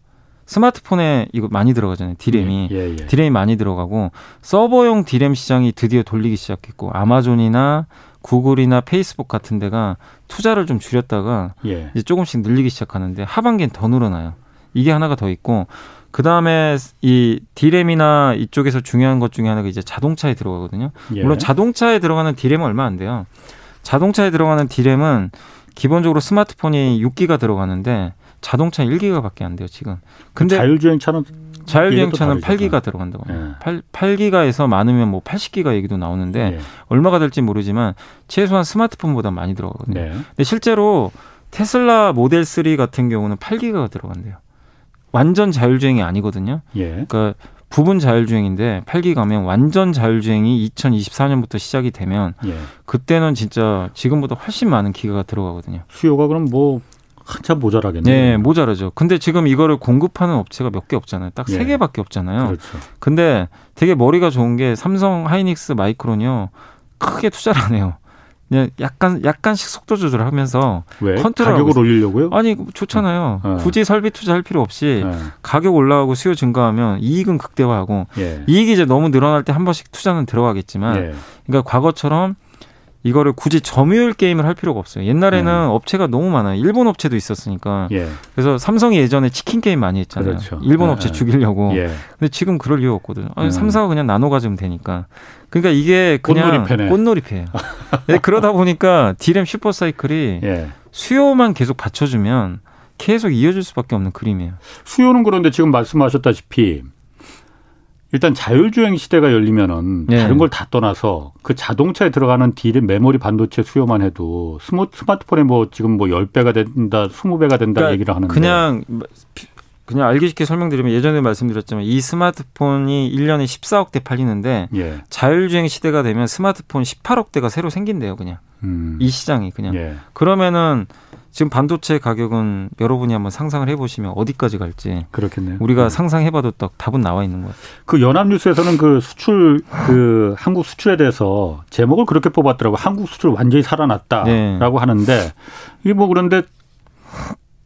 Speaker 3: 스마트폰에 이거 많이 들어가잖아요. 디램이. 예, 예, 예. 디램이 많이 들어가고 서버용 디램 시장이 드디어 돌리기 시작했고 아마존이나 구글이나 페이스북 같은 데가 투자를 좀 줄였다가 예. 이제 조금씩 늘리기 시작하는데 하반기엔 더 늘어나요. 이게 하나가 더 있고 그 다음에 이 디램이나 이쪽에서 중요한 것 중에 하나가 이제 자동차에 들어가거든요. 예. 물론 자동차에 들어가는 디램은 얼마 안 돼요. 자동차에 들어가는 디램은 기본적으로 스마트폰이 6기가 들어가는데 자동차 1기가밖에 안 돼요 지금.
Speaker 1: 근데 자율주행차는
Speaker 3: 자율주행차는 8기가 들어간다고. 예. 8, 8기가에서 많으면 뭐 80기가 얘기도 나오는데 예. 얼마가 될지 모르지만 최소한 스마트폰보다 많이 들어가거든요. 네. 근데 실제로 테슬라 모델 3 같은 경우는 8기가가 들어간대요. 완전 자율주행이 아니거든요. 예. 그러니까 부분 자율주행인데 8기 가면 완전 자율주행이 2024년부터 시작이 되면 예. 그때는 진짜 지금보다 훨씬 많은 기가가 들어가거든요.
Speaker 1: 수요가 그럼 뭐 한참 모자라겠네요.
Speaker 3: 네, 모자라죠. 근데 지금 이거를 공급하는 업체가 몇 개 없잖아요. 딱세 예. 개밖에 없잖아요. 그렇죠. 근데 되게 머리가 좋은 게 삼성 하이닉스 마이크론이요. 크게 투자를 안 해요. 그냥 약간 약간씩 속도 조절하면서
Speaker 1: 왜? 컨트롤 가격을 올리려고요?
Speaker 3: 아니 좋잖아요. 네. 굳이 설비 투자할 필요 없이 네. 가격 올라가고 수요 증가하면 이익은 극대화하고 예. 이익이 이제 너무 늘어날 때 한 번씩 투자는 들어가겠지만 예. 그러니까 과거처럼 이거를 굳이 점유율 게임을 할 필요가 없어요. 옛날에는 음. 업체가 너무 많아요. 일본 업체도 있었으니까. 예. 그래서 삼성이 예전에 치킨 게임 많이 했잖아요. 그렇죠. 일본 예. 업체 죽이려고. 예. 근데 지금 그럴 이유 없거든요. 아니, 음. 삼사가 그냥 나눠 가지면 되니까. 그러니까 이게 그냥 꽃놀이패네. 꽃놀이패예요. 네, 그러다 보니까 디램 슈퍼 사이클이 예. 수요만 계속 받쳐주면 계속 이어질 수밖에 없는 그림이에요.
Speaker 1: 수요는 그런데 지금 말씀하셨다시피 일단 자율주행 시대가 열리면은 네. 다른 걸 다 떠나서 그 자동차에 들어가는 딜의 메모리 반도체 수요만 해도 스마트폰에 뭐 지금 뭐 10배가 된다, 20배가 된다 그러니까 얘기를 하는데
Speaker 3: 그냥 그냥 알기 쉽게 설명드리면 예전에 말씀드렸지만 이 스마트폰이 1년에 14억 대 팔리는데 예. 자율주행 시대가 되면 스마트폰 18억 대가 새로 생긴대요, 그냥. 음. 이 시장이 그냥. 예. 그러면은 지금 반도체 가격은 여러분이 한번 상상을 해보시면 어디까지 갈지.
Speaker 1: 그렇겠네요.
Speaker 3: 우리가 네. 상상해봐도 딱 답은 나와 있는 것 같아요.
Speaker 1: 그 연합뉴스에서는 그 수출 그 한국 수출에 대해서 제목을 그렇게 뽑았더라고. 한국 수출 완전히 살아났다라고 네. 하는데 이게 뭐 그런데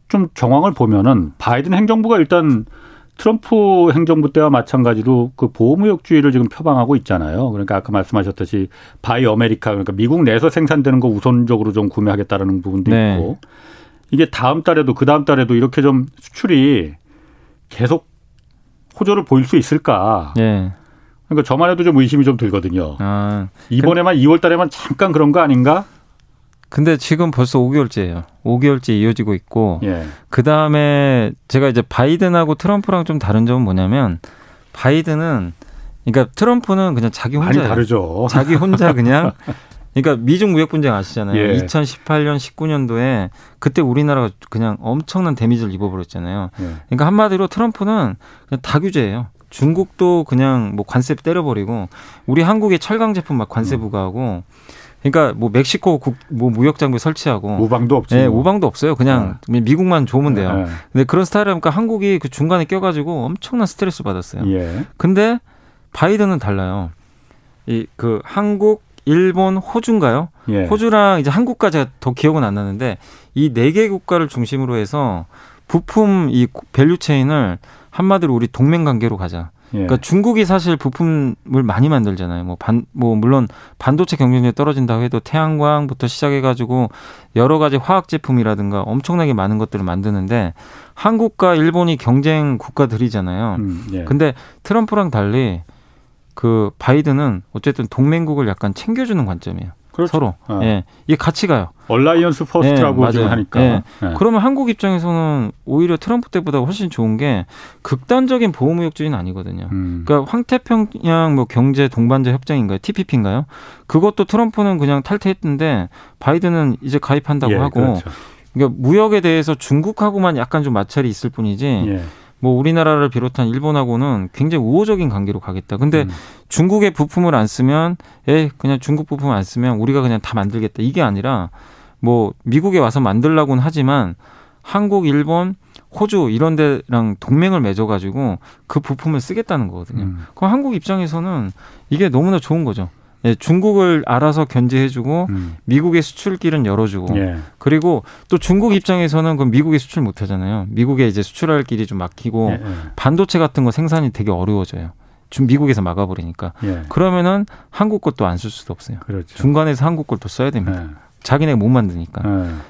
Speaker 1: 좀 정황을 보면은 바이든 행정부가 일단 트럼프 행정부 때와 마찬가지로 그 보호무역주의를 지금 표방하고 있잖아요. 그러니까 아까 말씀하셨듯이 Buy America 그러니까 미국 내에서 생산되는 거 우선적으로 좀 구매하겠다라는 부분도 네. 있고 이게 다음 달에도 그 다음 달에도 이렇게 좀 수출이 계속 호조를 보일 수 있을까? 네. 그러니까 저만 해도 좀 의심이 좀 들거든요. 아, 이번에만 그... 2월 달에만 잠깐 그런 거 아닌가?
Speaker 3: 근데 지금 벌써 5개월째예요. 5개월째 이어지고 있고 예. 그 다음에 제가 이제 바이든하고 트럼프랑 좀 다른 점은 뭐냐면 바이든은 그러니까 트럼프는 그냥 자기 혼자
Speaker 1: 많이 다르죠.
Speaker 3: 자기 혼자 그냥 그러니까 미중 무역 분쟁 아시잖아요. 예. 2018년 19년도에 그때 우리나라가 그냥 엄청난 데미지를 입어버렸잖아요. 예. 그러니까 한마디로 트럼프는 그냥 다 규제예요. 중국도 그냥 뭐 관세 때려버리고 우리 한국의 철강 제품 막 관세 음. 부과하고 그러니까 뭐 멕시코 국, 뭐 무역 장비 설치하고
Speaker 1: 우방도 없지.
Speaker 3: 네, 우방도 없어요. 그냥 네. 미국만 좋으면 돼요. 네. 근데 그런 스타일이니까 한국이 그 중간에 껴가지고 엄청난 스트레스 받았어요. 예. 근데 바이든은 달라요. 이 그 한국, 일본, 호주인가요? 예. 호주랑 이제 한국까지 더 기억은 안 나는데 이 네 개 국가를 중심으로 해서 부품 이 value chain을 한마디로 우리 동맹 관계로 가자. 예. 그러니까 중국이 사실 부품을 많이 만들잖아요. 뭐 반, 뭐 물론 반도체 경쟁력이 떨어진다고 해도 태양광부터 시작해 가지고 여러 가지 화학 제품이라든가 엄청나게 많은 것들을 만드는데 한국과 일본이 경쟁 국가들이잖아요. 음, 예. 근데 트럼프랑 달리 그 바이든은 어쨌든 동맹국을 약간 챙겨주는 관점이에요. 그렇죠. 서로. 어. 예. 이게 같이 가요.
Speaker 1: alliance first라고 네, 하니까. 네.
Speaker 3: 네. 그러면 한국 입장에서는 오히려 트럼프 때보다 훨씬 좋은 게 극단적인 보호 무역주의는 아니거든요. 음. 그러니까 황태평양 뭐 경제 동반자 협정인가요? TPP인가요? 그것도 트럼프는 그냥 탈퇴했는데 바이든은 이제 가입한다고 예, 하고. 그렇죠. 그러니까 무역에 대해서 중국하고만 약간 좀 마찰이 있을 뿐이지. 예. 뭐 우리나라를 비롯한 일본하고는 굉장히 우호적인 관계로 가겠다. 근데 음. 중국의 부품을 안 쓰면 에 그냥 중국 부품 안 쓰면 우리가 그냥 다 만들겠다. 이게 아니라 뭐 미국에 와서 만들라고는 하지만 한국, 일본, 호주 이런 데랑 동맹을 맺어 가지고 그 부품을 쓰겠다는 거거든요. 음. 그럼 한국 입장에서는 이게 너무나 좋은 거죠. 예, 중국을 알아서 견제해주고 음. 미국의 수출길은 열어주고 예. 그리고 또 중국 입장에서는 그 미국에 수출 못하잖아요. 미국에 이제 수출할 길이 좀 막히고 예, 예. 반도체 같은 거 생산이 되게 어려워져요. 좀 미국에서 막아버리니까 예. 그러면은 한국 것도 안 쓸 수도 없어요. 그렇죠. 중간에서 한국 것도 써야 됩니다. 예. 자기네 못 만드니까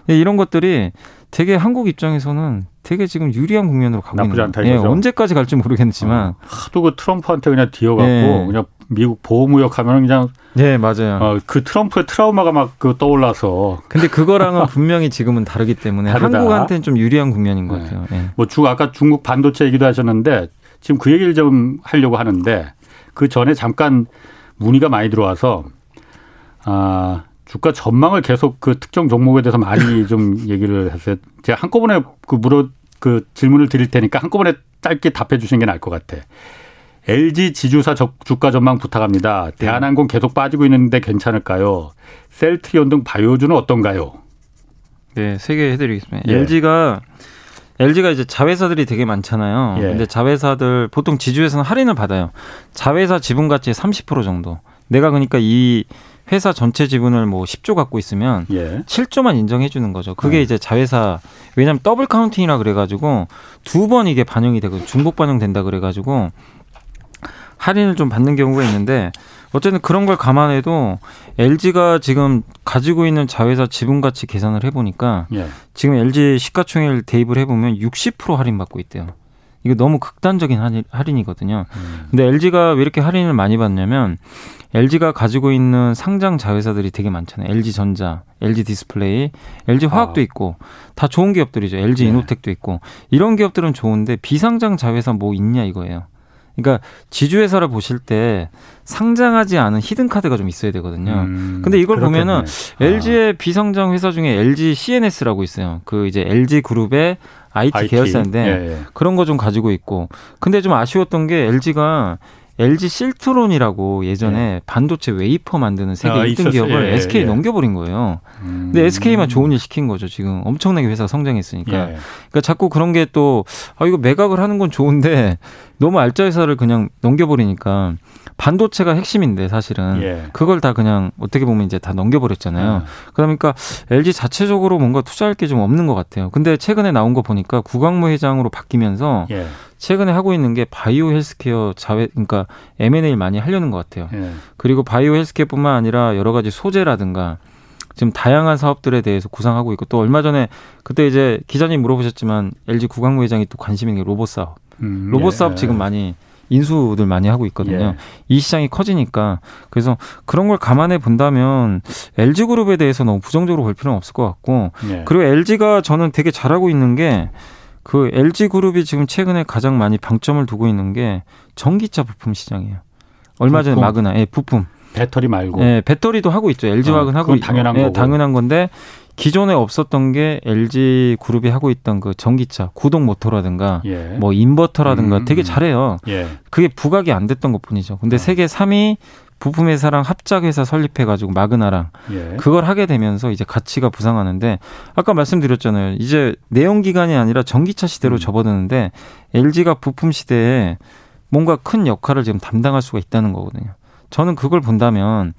Speaker 3: 이런 것들이 되게 한국 입장에서는 되게 지금 유리한 국면으로 가고 있는 않다, 예, 언제까지 갈지 모르겠지만 어,
Speaker 1: 하도 그 트럼프한테 그냥 뒤어갖고 그냥 미국 보호무역 하면 그냥
Speaker 3: 네 맞아요. 어,
Speaker 1: 그 트럼프의 트라우마가 막 그 떠올라서.
Speaker 3: 근데 그거랑은 분명히 지금은 다르기 때문에 다르다. 한국한테는 좀 유리한 국면인 것 네. 같아요. 네.
Speaker 1: 뭐중 아까 중국 반도체 얘기도 하셨는데 지금 그 얘기를 좀 하려고 하는데 그 전에 잠깐 문의가 많이 들어와서 아 주가 전망을 계속 그 특정 종목에 대해서 많이 좀 얘기를 했어요. 제가 한꺼번에 그 물어 그 질문을 드릴 테니까 한꺼번에 짧게 답해 주시는 게 나을 것 같아. LG 지주사 주가 전망 부탁합니다. 대한항공 계속 빠지고 있는데 괜찮을까요? 셀트리온 등 바이오주는 어떤가요?
Speaker 3: 네, 세 개 해드리겠습니다. 예. LG가 LG가 이제 자회사들이 되게 많잖아요. 예. 근데 자회사들 보통 지주에서는 할인을 받아요. 자회사 지분 가치의 30% 정도. 내가 그러니까 이 회사 전체 지분을 뭐 10조 갖고 있으면 예. 7조만 인정해 주는 거죠. 그게 음. 이제 자회사 왜냐하면 double counting이라 그래가지고 두 번 이게 반영이 되고 중복 반영된다 그래가지고 할인을 좀 받는 경우가 있는데 어쨌든 그런 걸 감안해도 LG가 지금 가지고 있는 자회사 지분 가치 계산을 해보니까 예. 지금 LG 시가총액 대입을 해보면 60% 할인 받고 있대요. 이거 너무 극단적인 할인이거든요. 음. 근데 LG가 왜 이렇게 할인을 많이 받냐면 LG가 가지고 있는 상장 자회사들이 되게 많잖아요. LG 전자, LG 디스플레이, LG 화학도 아. 있고 다 좋은 기업들이죠. LG 네. 이노텍도 있고 이런 기업들은 좋은데 비상장 자회사 뭐 있냐 이거예요. 그러니까 지주회사를 보실 때 상장하지 않은 히든 카드가 좀 있어야 되거든요. 음, 근데 이걸 그렇겠네. 보면은 아. LG의 비상장 회사 중에 LG CNS라고 있어요. 그 이제 LG 그룹의 IT, IT. 계열사인데 예, 예. 그런 거 좀 가지고 있고. 근데 좀 아쉬웠던 게 LG가 LG 실트론이라고 예전에 네. 반도체 웨이퍼 만드는 세계 아, 1등 있었어요. 기업을 예, SK에 예. 넘겨버린 거예요. 음. 근데 SK만 좋은 일 시킨 거죠. 지금 엄청나게 회사가 성장했으니까. 예. 그러니까 자꾸 그런 게 또 아, 이거 매각을 하는 건 좋은데 너무 알짜 회사를 그냥 넘겨버리니까 반도체가 핵심인데 사실은 예. 그걸 다 그냥 어떻게 보면 이제 다 넘겨버렸잖아요. 음. 그러니까 LG 자체적으로 뭔가 투자할 게 좀 없는 것 같아요. 근데 최근에 나온 거 보니까 구광무 회장으로 바뀌면서 예. 최근에 하고 있는 게 바이오 헬스케어 자회 그러니까 M&A 많이 하려는 것 같아요. 예. 그리고 바이오 헬스케어뿐만 아니라 여러 가지 소재라든가 지금 다양한 사업들에 대해서 구상하고 있고 또 얼마 전에 그때 이제 기자님 물어보셨지만 LG 구광무 회장이 또 관심 있는 게 로봇 사업. 음, 로봇 예. 사업 지금 많이 인수들 많이 하고 있거든요. 예. 이 시장이 커지니까 그래서 그런 걸 감안해 본다면 LG 그룹에 대해서 너무 부정적으로 볼 필요는 없을 것 같고 예. 그리고 LG가 저는 되게 잘하고 있는 게 그 LG 그룹이 지금 최근에 가장 많이 방점을 두고 있는 게 전기차 부품 시장이에요. 얼마 전에 마그나, 예, 부품.
Speaker 1: 배터리 말고.
Speaker 3: 예, 배터리도 하고 있죠. LG 화학은 어, 하고
Speaker 1: 당연한
Speaker 3: 예,
Speaker 1: 거고.
Speaker 3: 당연한 건데 기존에 없었던 게 LG 그룹이 하고 있던 그 전기차 구동 모터라든가 예. 뭐 인버터라든가 음. 되게 잘해요. 예. 그게 부각이 안 됐던 것뿐이죠. 근데 어. 세계 3위 부품 회사랑 합작 회사 설립해 가지고 마그나랑 예. 그걸 하게 되면서 이제 가치가 부상하는데 아까 말씀드렸잖아요. 이제 내연 기관이 아니라 전기차 시대로 음. 접어드는데 LG가 부품 시대에 뭔가 큰 역할을 지금 담당할 수가 있다는 거거든요. 저는 그걸 본다면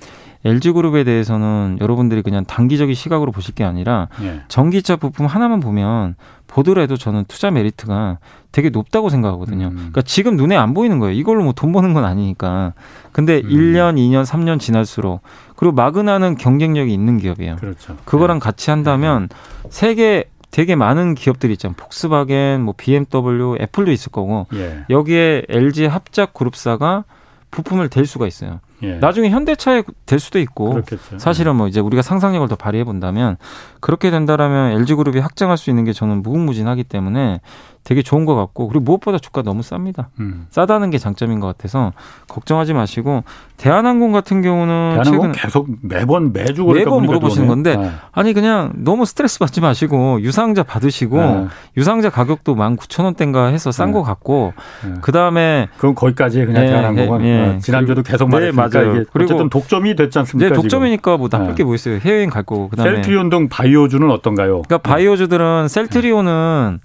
Speaker 3: LG그룹에 대해서는 여러분들이 그냥 단기적인 시각으로 보실 게 아니라 예. 전기차 부품 하나만 보면 보더라도 저는 투자 메리트가 되게 높다고 생각하거든요. 음. 그러니까 지금 눈에 안 보이는 거예요. 이걸로 뭐 돈 버는 건 아니니까. 근데 음. 1년, 2년, 3년 지날수록 그리고 마그나는 경쟁력이 있는 기업이에요. 그렇죠. 그거랑 네. 같이 한다면 세계 되게 많은 기업들이 있잖아요. 폭스바겐, 뭐 BMW, 애플도 있을 거고 예. 여기에 LG 합작 그룹사가 부품을 댈 수가 있어요. 예. 나중에 현대차에 될 수도 있고 그렇겠죠. 사실은 뭐 이제 우리가 상상력을 더 발휘해 본다면 그렇게 된다라면 LG그룹이 확장할 수 있는 게 저는 무궁무진하기 때문에 되게 좋은 것 같고 그리고 무엇보다 주가 너무 쌉니다. 음. 싸다는 게 장점인 것 같아서 걱정하지 마시고 대한항공 같은 경우는
Speaker 1: 대한항공 계속 매번 매주
Speaker 3: 매번 물어보시는 건데 네. 아니 그냥 너무 스트레스 받지 마시고 유상자 받으시고 네. 유상자 가격도 19,000원대인가 해서 싼것 네. 같고 네. 그다음에
Speaker 1: 그럼 거기까지 그냥 네, 대한항공은 네, 네. 지난주에도 계속 말했으니까 네, 맞아요. 그리고 어쨌든 독점이 됐지 않습니까?
Speaker 3: 네, 독점이니까 뭐 나쁠 게 뭐 있어요. 해외여행 갈 거고
Speaker 1: 그다음에 셀트리온 등 바이오주는 어떤가요?
Speaker 3: 그러니까 바이오주들은 셀트리온은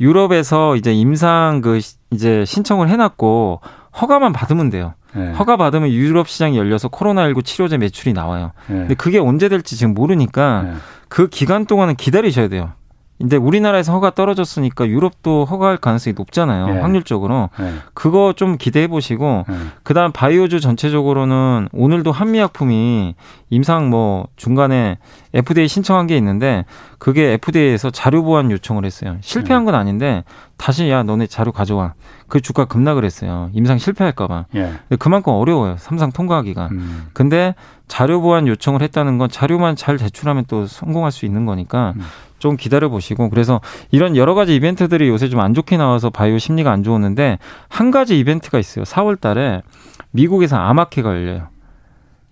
Speaker 3: 유럽에서 이제 임상 그 이제 신청을 해놨고 허가만 받으면 돼요. 네. 허가 받으면 유럽 시장이 열려서 코로나19 치료제 매출이 나와요. 네. 근데 그게 언제 될지 지금 모르니까 네. 그 기간 동안은 기다리셔야 돼요. 이제 우리나라에서 허가 떨어졌으니까 유럽도 허가할 가능성이 높잖아요. 네. 확률적으로. 네. 그거 좀 기대해 보시고 네. 그다음 바이오주 전체적으로는 오늘도 한미약품이 임상 뭐 중간에 FDA 신청한 게 있는데 그게 FDA에서 자료 보완 요청을 했어요. 실패한 건 아닌데 다시 야 너네 자료 가져와. 그 주가 급락을 했어요. 임상 실패할까봐. 예. 그만큼 어려워요. 삼상 통과하기가. 음. 근데 자료 보완 요청을 했다는 건 자료만 잘 제출하면 또 성공할 수 있는 거니까 음. 좀 기다려 보시고 그래서 이런 여러 가지 이벤트들이 요새 좀 안 좋게 나와서 바이오 심리가 안 좋았는데 한 가지 이벤트가 있어요. 4월 달에 미국에서 아마케가 열려요.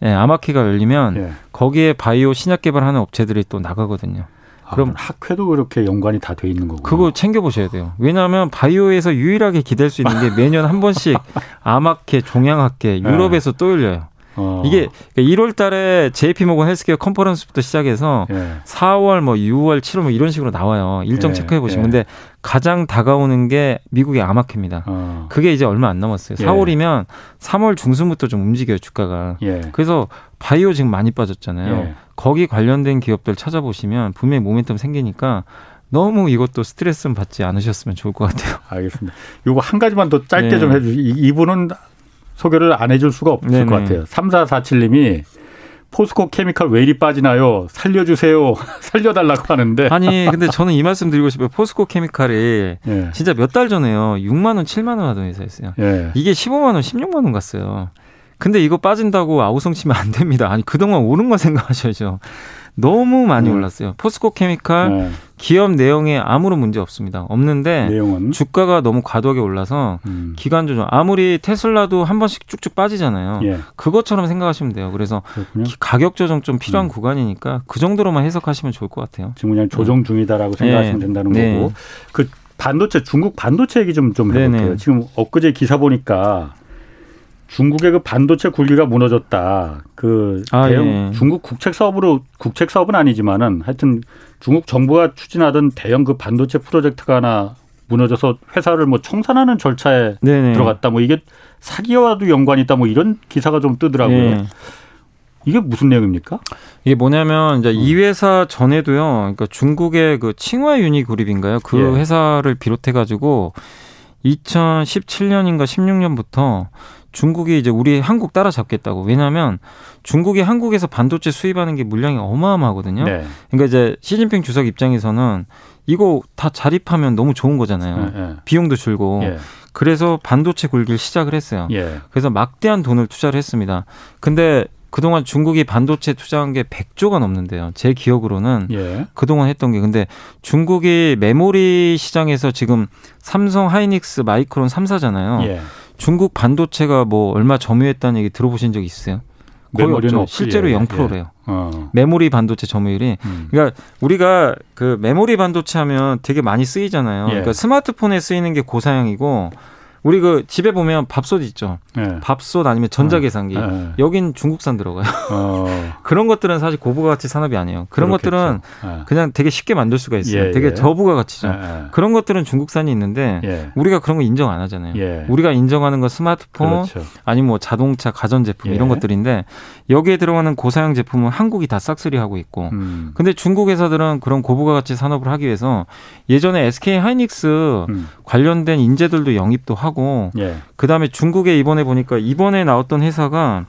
Speaker 3: 예, 아마케가 열리면 예. 거기에 바이오 신약 개발하는 업체들이 또 나가거든요.
Speaker 1: 아, 그럼 학회도 그렇게 연관이 다 돼 있는 거고.
Speaker 3: 그거 챙겨 보셔야 돼요. 왜냐하면 바이오에서 유일하게 기댈 수 있는 게 매년 한 번씩 아마케, 종양학회, 유럽에서 네. 또 열려요. 어. 이게 1월 그러니까 달에 JP 모건 헬스케어 컨퍼런스부터 시작해서 예. 4월 뭐 6월 7월 뭐 이런 식으로 나와요. 일정 예. 체크해 보시면. 예. 근데 가장 다가오는 게 미국의 아마케입니다. 어. 그게 이제 얼마 안 남았어요. 4월이면 3월 중순부터 좀 움직여요, 주가가. 예. 그래서 바이오 지금 많이 빠졌잖아요. 예. 거기 관련된 기업들 찾아보시면 분명히 모멘텀 생기니까 너무 이것도 스트레스 받지 않으셨으면 좋을 것 같아요.
Speaker 1: 알겠습니다. 요거 한 가지만 더 짧게 네. 좀 해주시. 이분은 소개를 안 해줄 수가 없을 네네. 것 같아요. 3447님이 포스코 케미칼 왜 이리 빠지나요? 살려주세요. 살려달라고 하는데.
Speaker 3: 아니, 근데 저는 이 말씀 드리고 싶어요. 포스코 케미칼이 예. 진짜 몇 달 전에요. 6만원, 7만원 하던 회사였어요. 예. 이게 15만원, 16만원 갔어요. 근데 이거 빠진다고 아우성 치면 안 됩니다. 아니, 그동안 오른 거 생각하셔야죠. 너무 많이 네. 올랐어요. 포스코 케미칼 네. 기업 내용에 아무런 문제 없습니다. 없는데 내용은? 주가가 너무 과도하게 올라서 음. 기간 조정 아무리 테슬라도 한 번씩 쭉쭉 빠지잖아요. 예. 그것처럼 생각하시면 돼요. 그래서 그렇군요. 가격 조정 좀 필요한 음. 구간이니까 그 정도로만 해석하시면 좋을 것 같아요.
Speaker 1: 지금 그냥 조정 네. 중이다라고 생각하시면 네. 된다는 네. 거고 그 반도체 중국 반도체 얘기 좀좀 해볼게요. 지금 엊그제 기사 보니까 중국의 그 반도체 굴기가 무너졌다. 그 아, 대형 예. 중국 국책 사업으로 국책 사업은 아니지만은 하여튼 중국 정부가 추진하던 대형 그 반도체 프로젝트가 하나 무너져서 회사를 뭐 청산하는 절차에 네네. 들어갔다. 뭐 이게 사기와도 연관이 있다. 뭐 이런 기사가 좀 뜨더라고요. 예. 이게 무슨 내용입니까?
Speaker 3: 이게 뭐냐면 이제 음. 이 회사 전에도요. 그러니까 중국의 그 칭화 유니 그룹인가요? 그 예. 회사를 비롯해 가지고 2017년인가 16년부터 중국이 이제 우리 한국 따라잡겠다고. 왜냐하면 중국이 한국에서 반도체 수입하는 게 물량이 어마어마하거든요. 네. 그러니까 이제 시진핑 주석 입장에서는 이거 다 자립하면 너무 좋은 거잖아요. 네, 네. 비용도 줄고. 예. 그래서 반도체 굴기를 시작을 했어요. 예. 그래서 막대한 돈을 투자를 했습니다. 근데 그동안 중국이 반도체 투자한 게 100조가 넘는데요. 제 기억으로는 예. 그동안 했던 게 근데 중국이 메모리 시장에서 지금 삼성, 하이닉스, 마이크론 3사잖아요. 예. 중국 반도체가 뭐 얼마 점유했다는 얘기 들어보신 적 있으세요? 거의 없죠. 없지. 실제로 예. 0%래요. 예. 어. 메모리 반도체 점유율이. 음. 그러니까 우리가 그 메모리 반도체 하면 되게 많이 쓰이잖아요. 예. 그러니까 스마트폰에 쓰이는 게 고사양이고 우리 그 집에 보면 밥솥 있죠. 네. 밥솥 아니면 전자계산기. 네. 여긴 중국산 들어가요. 어. 그런 것들은 사실 고부가 가치 산업이 아니에요. 그런 그렇겠죠. 것들은 네. 그냥 되게 쉽게 만들 수가 있어요. 예, 되게 예. 저부가 가치죠. 예, 그런 것들은 중국산이 있는데 예. 우리가 그런 거 인정 안 하잖아요. 예. 우리가 인정하는 건 스마트폰 그렇죠. 아니면 뭐 자동차, 가전제품 이런 것들인데 여기에 들어가는 고사양 제품은 한국이 다 싹쓸이 하고 있고. 음. 근데 중국 회사들은 그런 고부가 가치 산업을 하기 위해서 예전에 SK 하이닉스 음. 관련된 인재들도 영입도 하고 하고 예. 그다음에 중국에 이번에 보니까 이번에 나왔던 회사가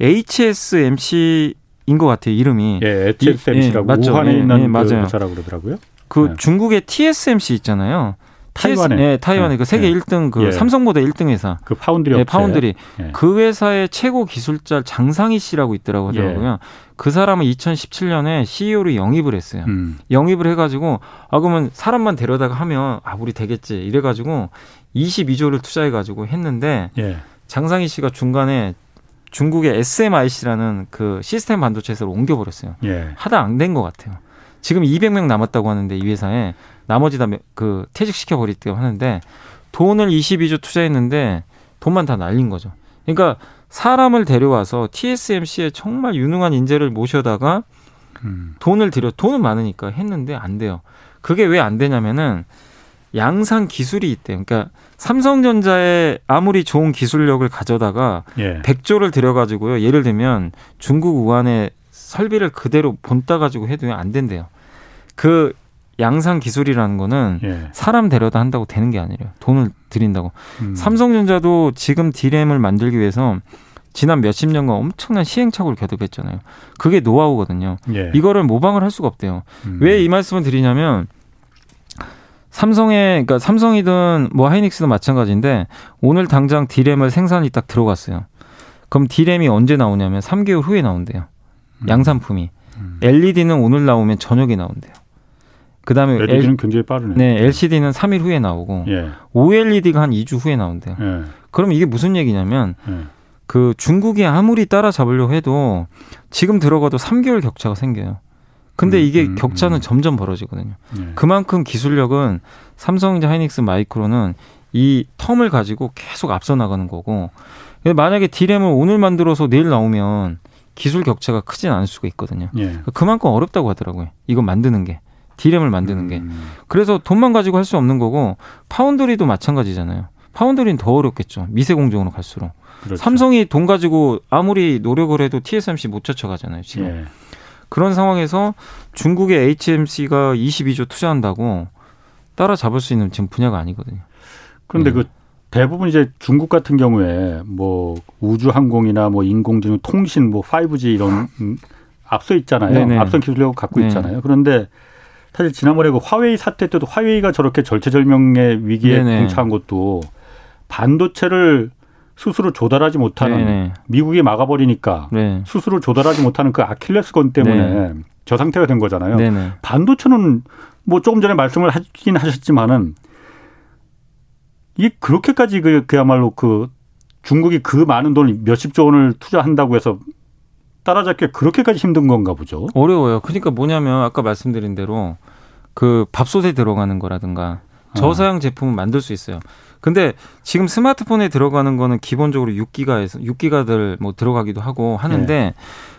Speaker 3: HSMC인 것 같아요 이름이.
Speaker 1: 예, HSMC라고 예, 맞죠? 우한에 예, 있는 예, 그 맞아요. 회사라고 그러더라고요.
Speaker 3: 그 네. 중국의 TSMC 있잖아요. 타이완에 예, 타이완에 예. 그 세계 예. 1등 그 예. 삼성보다 1등 회사
Speaker 1: 그 파운드리
Speaker 3: 예, 파운드리 예. 그 회사의 최고 기술자 장상희 씨라고 있더라고 하더라고요. 그 사람은 2017년에 CEO로 영입을 했어요. 음. 영입을 해가지고 아 그러면 사람만 데려다가 하면 아 우리 되겠지 이래가지고 22조를 투자해가지고 했는데 장상희 씨가 중간에 중국의 SMIC라는 그 시스템 반도체 에서 옮겨버렸어요. 하다 안 된 것 같아요. 지금 200명 남았다고 하는데 이 회사에 나머지 다 그 퇴직시켜 버리다고 하는데 돈을 22조 투자했는데 돈만 다 날린 거죠. 그러니까 사람을 데려와서 TSMC에 정말 유능한 인재를 모셔다가 음. 돈을 들여 돈은 많으니까 했는데 안 돼요. 그게 왜 안 되냐면은 양산 기술이 있대요. 그러니까 삼성전자에 아무리 좋은 기술력을 가져다가 예. 100조를 들여가지고요. 예를 들면 중국 우한에 설비를 그대로 본따 가지고 해도 안 된대요. 그 양산 기술이라는 거는 예. 사람 데려다 한다고 되는 게 아니래요. 돈을 들인다고. 음. 삼성전자도 지금 디램을 만들기 위해서 지난 몇십 년간 엄청난 시행착오를 거듭했잖아요. 그게 노하우거든요. 예. 이거를 모방을 할 수가 없대요. 음. 왜이 말씀을 드리냐면 삼성의 그러니까 삼성이든 뭐 하이닉스든 마찬가지인데 오늘 당장 디램을 생산이 딱 들어갔어요. 그럼 디램이 언제 나오냐면 3개월 후에 나온대요. 음. 양산품이. 음. LED는 오늘 나오면 저녁에 나온대요. 그다음에
Speaker 1: LED는 L, 굉장히 빠르네.
Speaker 3: 네, LCD는 3일 후에 나오고 예. OLED가 한 2주 후에 나온대요. 예. 그럼 이게 무슨 얘기냐면 예. 그 중국이 아무리 따라잡으려고 해도 지금 들어가도 3개월 격차가 생겨요. 근데 음, 이게 음, 격차는 음. 점점 벌어지거든요. 예. 그만큼 기술력은 삼성전자, 하이닉스, 마이크로는 이 텀을 가지고 계속 앞서 나가는 거고 만약에 디램을 오늘 만들어서 내일 나오면 기술 격차가 크진 않을 수가 있거든요. 예. 그만큼 어렵다고 하더라고요. 이거 만드는 게. 디램을 만드는 게. 음. 그래서 돈만 가지고 할 수 없는 거고 파운드리도 마찬가지잖아요. 파운드리는 더 어렵겠죠. 미세 공정으로 갈수록. 그렇죠. 삼성이 돈 가지고 아무리 노력을 해도 TSMC 못 쫓아가잖아요, 지금. 예. 그런 상황에서 중국의 HMC가 22조 투자한다고 따라잡을 수 있는 지금 분야가 아니거든요.
Speaker 1: 그런데 음. 그 대부분 이제 중국 같은 경우에 뭐 우주 항공이나 뭐 인공지능 통신 뭐 5G 이런 음, 앞서 있잖아요. 네네. 앞선 기술력을 갖고 네. 있잖아요. 그런데 사실 지난번에 그 화웨이 사태 때도 화웨이가 저렇게 절체절명의 위기에 네네. 봉착한 것도 반도체를 스스로 조달하지 못하는 네네. 미국이 막아버리니까 네. 스스로 조달하지 못하는 그 아킬레스건 때문에 네. 저 상태가 된 거잖아요. 네네. 반도체는 뭐 조금 전에 말씀을 하긴 하셨지만은 이게 그렇게까지 그 그야말로 그 중국이 그 많은 돈을 몇십조 원을 투자한다고 해서 따라잡기 그렇게까지 힘든 건가 보죠.
Speaker 3: 어려워요. 그러니까 뭐냐면 아까 말씀드린 대로 그 밥솥에 들어가는 거라든가 저사양 제품을 만들 수 있어요. 근데 지금 스마트폰에 들어가는 거는 기본적으로 6기가에서 6기가들 뭐 들어가기도 하고 하는데 네.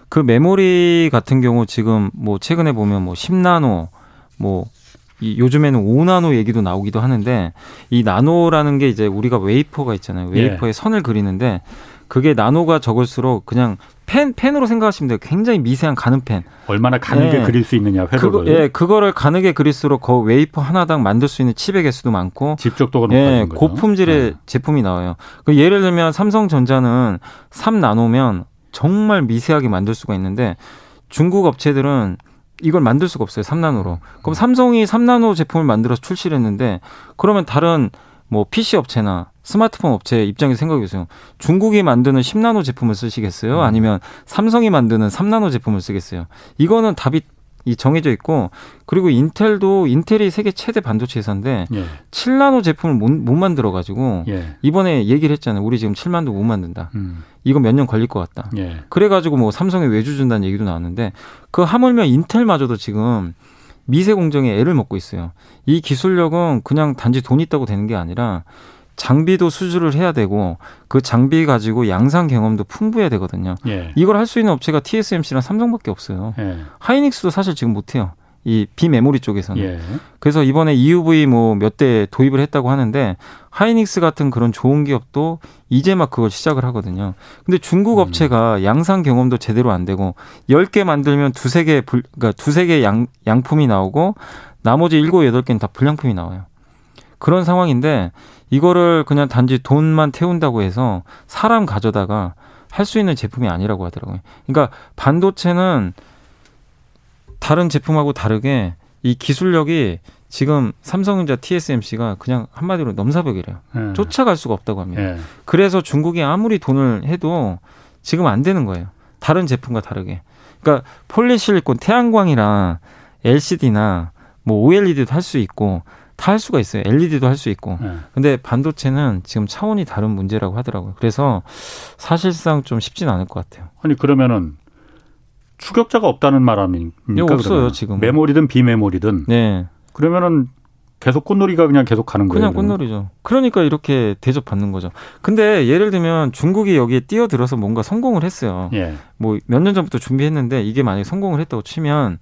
Speaker 3: 그 메모리 같은 경우 지금 뭐 최근에 보면 뭐 10나노 뭐이 요즘에는 5나노 얘기도 나오기도 하는데 이 나노라는 게 이제 우리가 웨이퍼가 있잖아요. 웨이퍼에 네. 선을 그리는데 그게 나노가 적을수록 그냥 펜 펜으로 생각하시면 돼요. 굉장히 미세한 가는 펜.
Speaker 1: 얼마나 가늘게 네. 그릴 수 있느냐 회로를.
Speaker 3: 그거, 예, 그거를 가늘게 그릴수록 그 웨이퍼 하나당 만들 수 있는 칩의 개수도 많고
Speaker 1: 집적도가
Speaker 3: 높아지는 예, 고품질의 네. 제품이 나와요. 그 예를 들면 삼성전자는 3 나노면 정말 미세하게 만들 수가 있는데 중국 업체들은 이걸 만들 수가 없어요. 3나노로. 그럼 삼성이 3나노 제품을 만들어서 출시를 했는데 그러면 다른 뭐 PC 업체나 스마트폰 업체 입장에서 생각해 보세요. 중국이 만드는 10나노 제품을 쓰시겠어요? 음. 아니면 삼성이 만드는 3나노 제품을 쓰겠어요? 이거는 답이 이 정해져 있고 그리고 인텔도 인텔이 세계 최대 반도체 회사인데 예. 7나노 제품을 못, 못 만들어 가지고 예. 이번에 얘기를 했잖아요. 우리 지금 7만도 못 만든다. 음. 이거 몇 년 걸릴 것 같다. 예. 그래 가지고 뭐 삼성에 외주 준다는 얘기도 나왔는데 그 하물며 인텔마저도 지금 미세 공정에 애를 먹고 있어요. 이 기술력은 그냥 단지 돈 있다고 되는 게 아니라 장비도 수주를 해야 되고 그 장비 가지고 양산 경험도 풍부해야 되거든요. 예. 이걸 할 수 있는 업체가 TSMC랑 삼성밖에 없어요. 예. 하이닉스도 사실 지금 못해요. 이 비메모리 쪽에서는. 예. 그래서 이번에 EUV 뭐 몇 대 도입을 했다고 하는데 하이닉스 같은 그런 좋은 기업도 이제 막 그걸 시작을 하거든요. 근데 중국 음. 업체가 양산 경험도 제대로 안 되고 10개 만들면 두세 개 그러니까 두세 개 양, 양품이 나오고 나머지 7, 8개는 다 불량품이 나와요. 그런 상황인데 이거를 그냥 단지 돈만 태운다고 해서 사람 가져다가 할 수 있는 제품이 아니라고 하더라고요. 그러니까 반도체는 다른 제품하고 다르게 이 기술력이 지금 삼성전자 TSMC가 그냥 한마디로 넘사벽이래요. 네. 쫓아갈 수가 없다고 합니다. 네. 그래서 중국이 아무리 돈을 해도 지금 안 되는 거예요. 다른 제품과 다르게. 그러니까 폴리실리콘, 태양광이랑 LCD나 뭐 OLED도 할 수 있고 다 할 수가 있어요. LED도 할 수 있고. 네. 근데 반도체는 지금 차원이 다른 문제라고 하더라고요. 그래서 사실상 좀 쉽진 않을 것 같아요.
Speaker 1: 아니 그러면은 추격자가 없다는 말 아닙니까?
Speaker 3: 네, 없어요 그러면? 지금.
Speaker 1: 메모리든 비메모리든. 네. 그러면은 계속 꽃놀이가 그냥 계속 가는 거예요.
Speaker 3: 그냥 꽃놀이죠. 그러니까 이렇게 대접받는 거죠. 근데 예를 들면 중국이 여기에 뛰어들어서 뭔가 성공을 했어요. 예. 뭐몇 년 전부터 준비했는데 이게 만약에 성공을 했다고 치면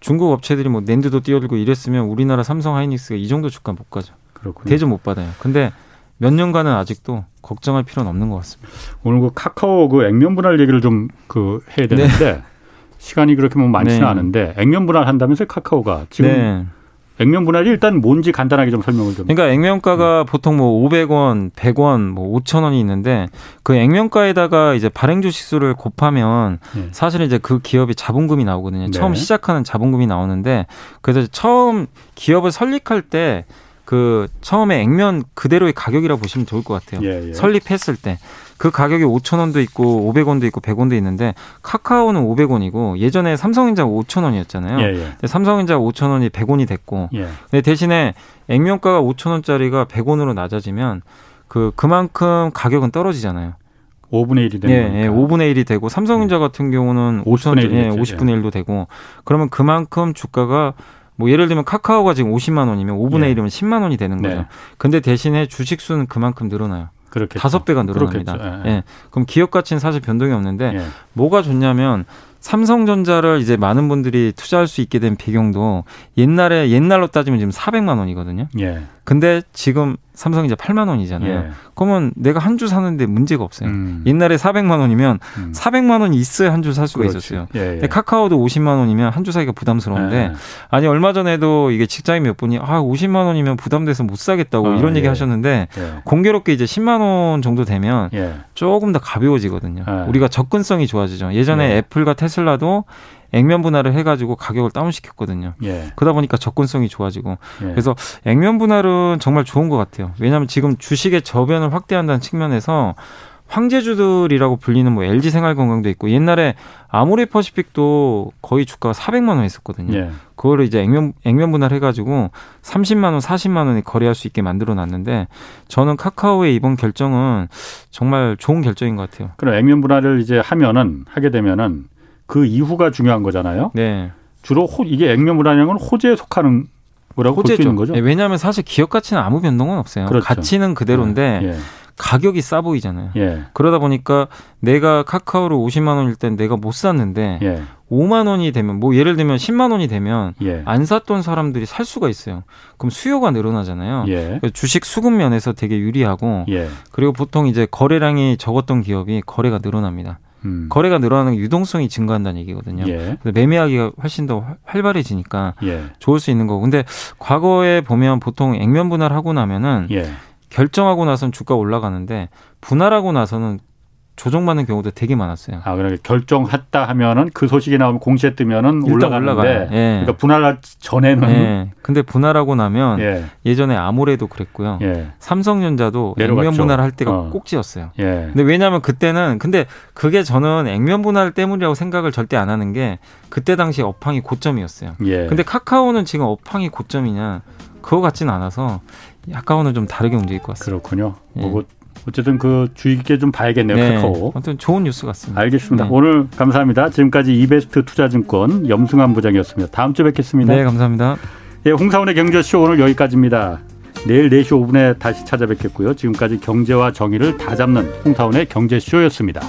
Speaker 3: 중국 업체들이 뭐 낸드도 뛰어들고 이랬으면 우리나라 삼성 하이닉스가 이 정도 주가 못 가죠. 그렇군요. 대접 못 받아요. 근데 몇 년간은 아직도 걱정할 필요는 없는 것 같습니다.
Speaker 1: 오늘 그 카카오 그 액면 분할 얘기를 좀 그 해야 되는데 네. 시간이 그렇게 뭐 많지는 네. 않은데 액면 분할 한다면서 카카오가 지금 네. 액면 분할이 일단 뭔지 간단하게 좀 설명을 좀.
Speaker 3: 그러니까 액면가가 음. 보통 뭐 500원, 100원, 뭐 5,000원이 있는데 그 액면가에다가 이제 발행 주식수를 곱하면 네. 사실은 이제 그 기업이 자본금이 나오거든요. 네. 처음 시작하는 자본금이 나오는데 그래서 처음 기업을 설립할 때 그 처음에 액면 그대로의 가격이라고 보시면 좋을 것 같아요. 예, 예. 설립했을 때. 그 가격이 5천 원도 있고 500원도 있고 100원도 있는데 카카오는 500원이고 예전에 삼성전자가 5천 원이었잖아요. 예, 예. 삼성전자가 5천 원이 100원이 됐고 예. 근데 대신에 액면가가 5천 원짜리가 100원으로 낮아지면 그 그만큼 가격은 떨어지잖아요.
Speaker 1: 5분의 1이 되는
Speaker 3: 예, 예, 5분의 1이 되고 삼성전자 음. 같은 경우는 5천 예, 50분의 1도 되고 그러면 그만큼 주가가 뭐 예를 들면 카카오가 지금 50만 원이면 5분의 예. 1이면 10만 원이 되는 거죠. 네. 근데 대신에 주식 수는 그만큼 늘어나요. 다섯 배가 늘어납니다. 예. 예. 그럼 기업 가치는 사실 변동이 없는데 예. 뭐가 좋냐면 삼성전자를 이제 많은 분들이 투자할 수 있게 된 배경도 옛날에 옛날로 따지면 지금 400만 원이거든요. 예. 근데 지금 삼성이 이제 8만 원이잖아요. 예. 그러면 내가 한 주 사는데 문제가 없어요. 음. 옛날에 400만 원이면 음. 400만 원이 있어야 한 주 살 수가 그렇지. 있었어요. 예, 예. 근데 카카오도 50만 원이면 한 주 사기가 부담스러운데 예. 아니 얼마 전에도 이게 직장인 몇 분이 아 50만 원이면 부담돼서 못 사겠다고 아, 이런 얘기 예. 하셨는데 예. 공교롭게 이제 10만 원 정도 되면 조금 더 가벼워지거든요. 우리가 접근성이 좋아지죠. 예전에 애플과 테슬라도 액면 분할을 해가지고 가격을 다운시켰거든요. 예. 그러다 보니까 접근성이 좋아지고 예. 그래서 액면 분할은 정말 좋은 것 같아요. 왜냐하면 지금 주식의 저변을 확대한다는 측면에서 황제주들이라고 불리는 뭐 LG 생활건강도 있고 옛날에 아모레 퍼시픽도 거의 주가가 400만 원 했었거든요. 예. 그거를 이제 액면 액면 분할 해 가지고 30만 원, 40만 원에 거래할 수 있게 만들어 놨는데 저는 카카오의 이번 결정은 정말 좋은 결정인 것 같아요.
Speaker 1: 그럼 액면 분할을 이제 하면은 하게 되면은 그 이후가 중요한 거잖아요. 네. 주로 호, 이게 액면물이라는 건 호재에 속하는 거라고 볼 수 있는 거죠.
Speaker 3: 네, 왜냐하면 사실 기업 가치는 아무 변동은 없어요. 그렇죠. 가치는 그대로인데 네. 예. 가격이 싸 보이잖아요. 예. 그러다 보니까 내가 카카오를 50만 원일 땐 내가 못 샀는데 예. 5만 원이 되면 뭐 예를 들면 10만 원이 되면 예. 안 샀던 사람들이 살 수가 있어요. 그럼 수요가 늘어나잖아요. 예. 주식 수급 면에서 되게 유리하고 예. 그리고 보통 이제 거래량이 적었던 기업이 거래가 늘어납니다. 음. 거래가 늘어나는 유동성이 증가한다는 얘기거든요. 예. 매매하기가 훨씬 더 활발해지니까 예. 좋을 수 있는 거고. 근데 과거에 보면 보통 액면 분할하고 나면은 예. 결정하고 나선 주가 올라가는데 분할하고 나서는 조정받는 경우도 되게 많았어요.
Speaker 1: 아, 그러니까 결정했다 하면은 그 소식이 나오면 공시에 뜨면은 올라가는데 예. 그러니까 분할 전에는 예.
Speaker 3: 근데 분할하고 나면 예. 전에 아모레도 그랬고요. 예. 삼성전자도 내려갔죠. 액면 분할할 때가 어. 꼭지였어요. 예. 근데 왜냐하면 그때는 근데 그게 저는 액면 분할 때문이라고 생각을 절대 안 하는 게 그때 당시 업황이 고점이었어요. 예. 근데 카카오는 지금 업황이 고점이냐 그거 같지는 않아서 약간은 좀 다르게 움직일 것 같습니다.
Speaker 1: 그렇군요. 예. 뭐 어쨌든 그 주의 깊게 좀 봐야겠네요. 네. 카카오.
Speaker 3: 아무튼 좋은 뉴스 같습니다.
Speaker 1: 알겠습니다. 네. 오늘 감사합니다. 지금까지 이베스트 투자증권 염승환 부장이었습니다. 다음 주에 뵙겠습니다.
Speaker 3: 네, 감사합니다.
Speaker 1: 예, 홍사원의 경제쇼 오늘 여기까지입니다. 내일 4시 5분에 다시 찾아뵙겠고요. 지금까지 경제와 정의를 다 잡는 홍사원의 경제쇼였습니다.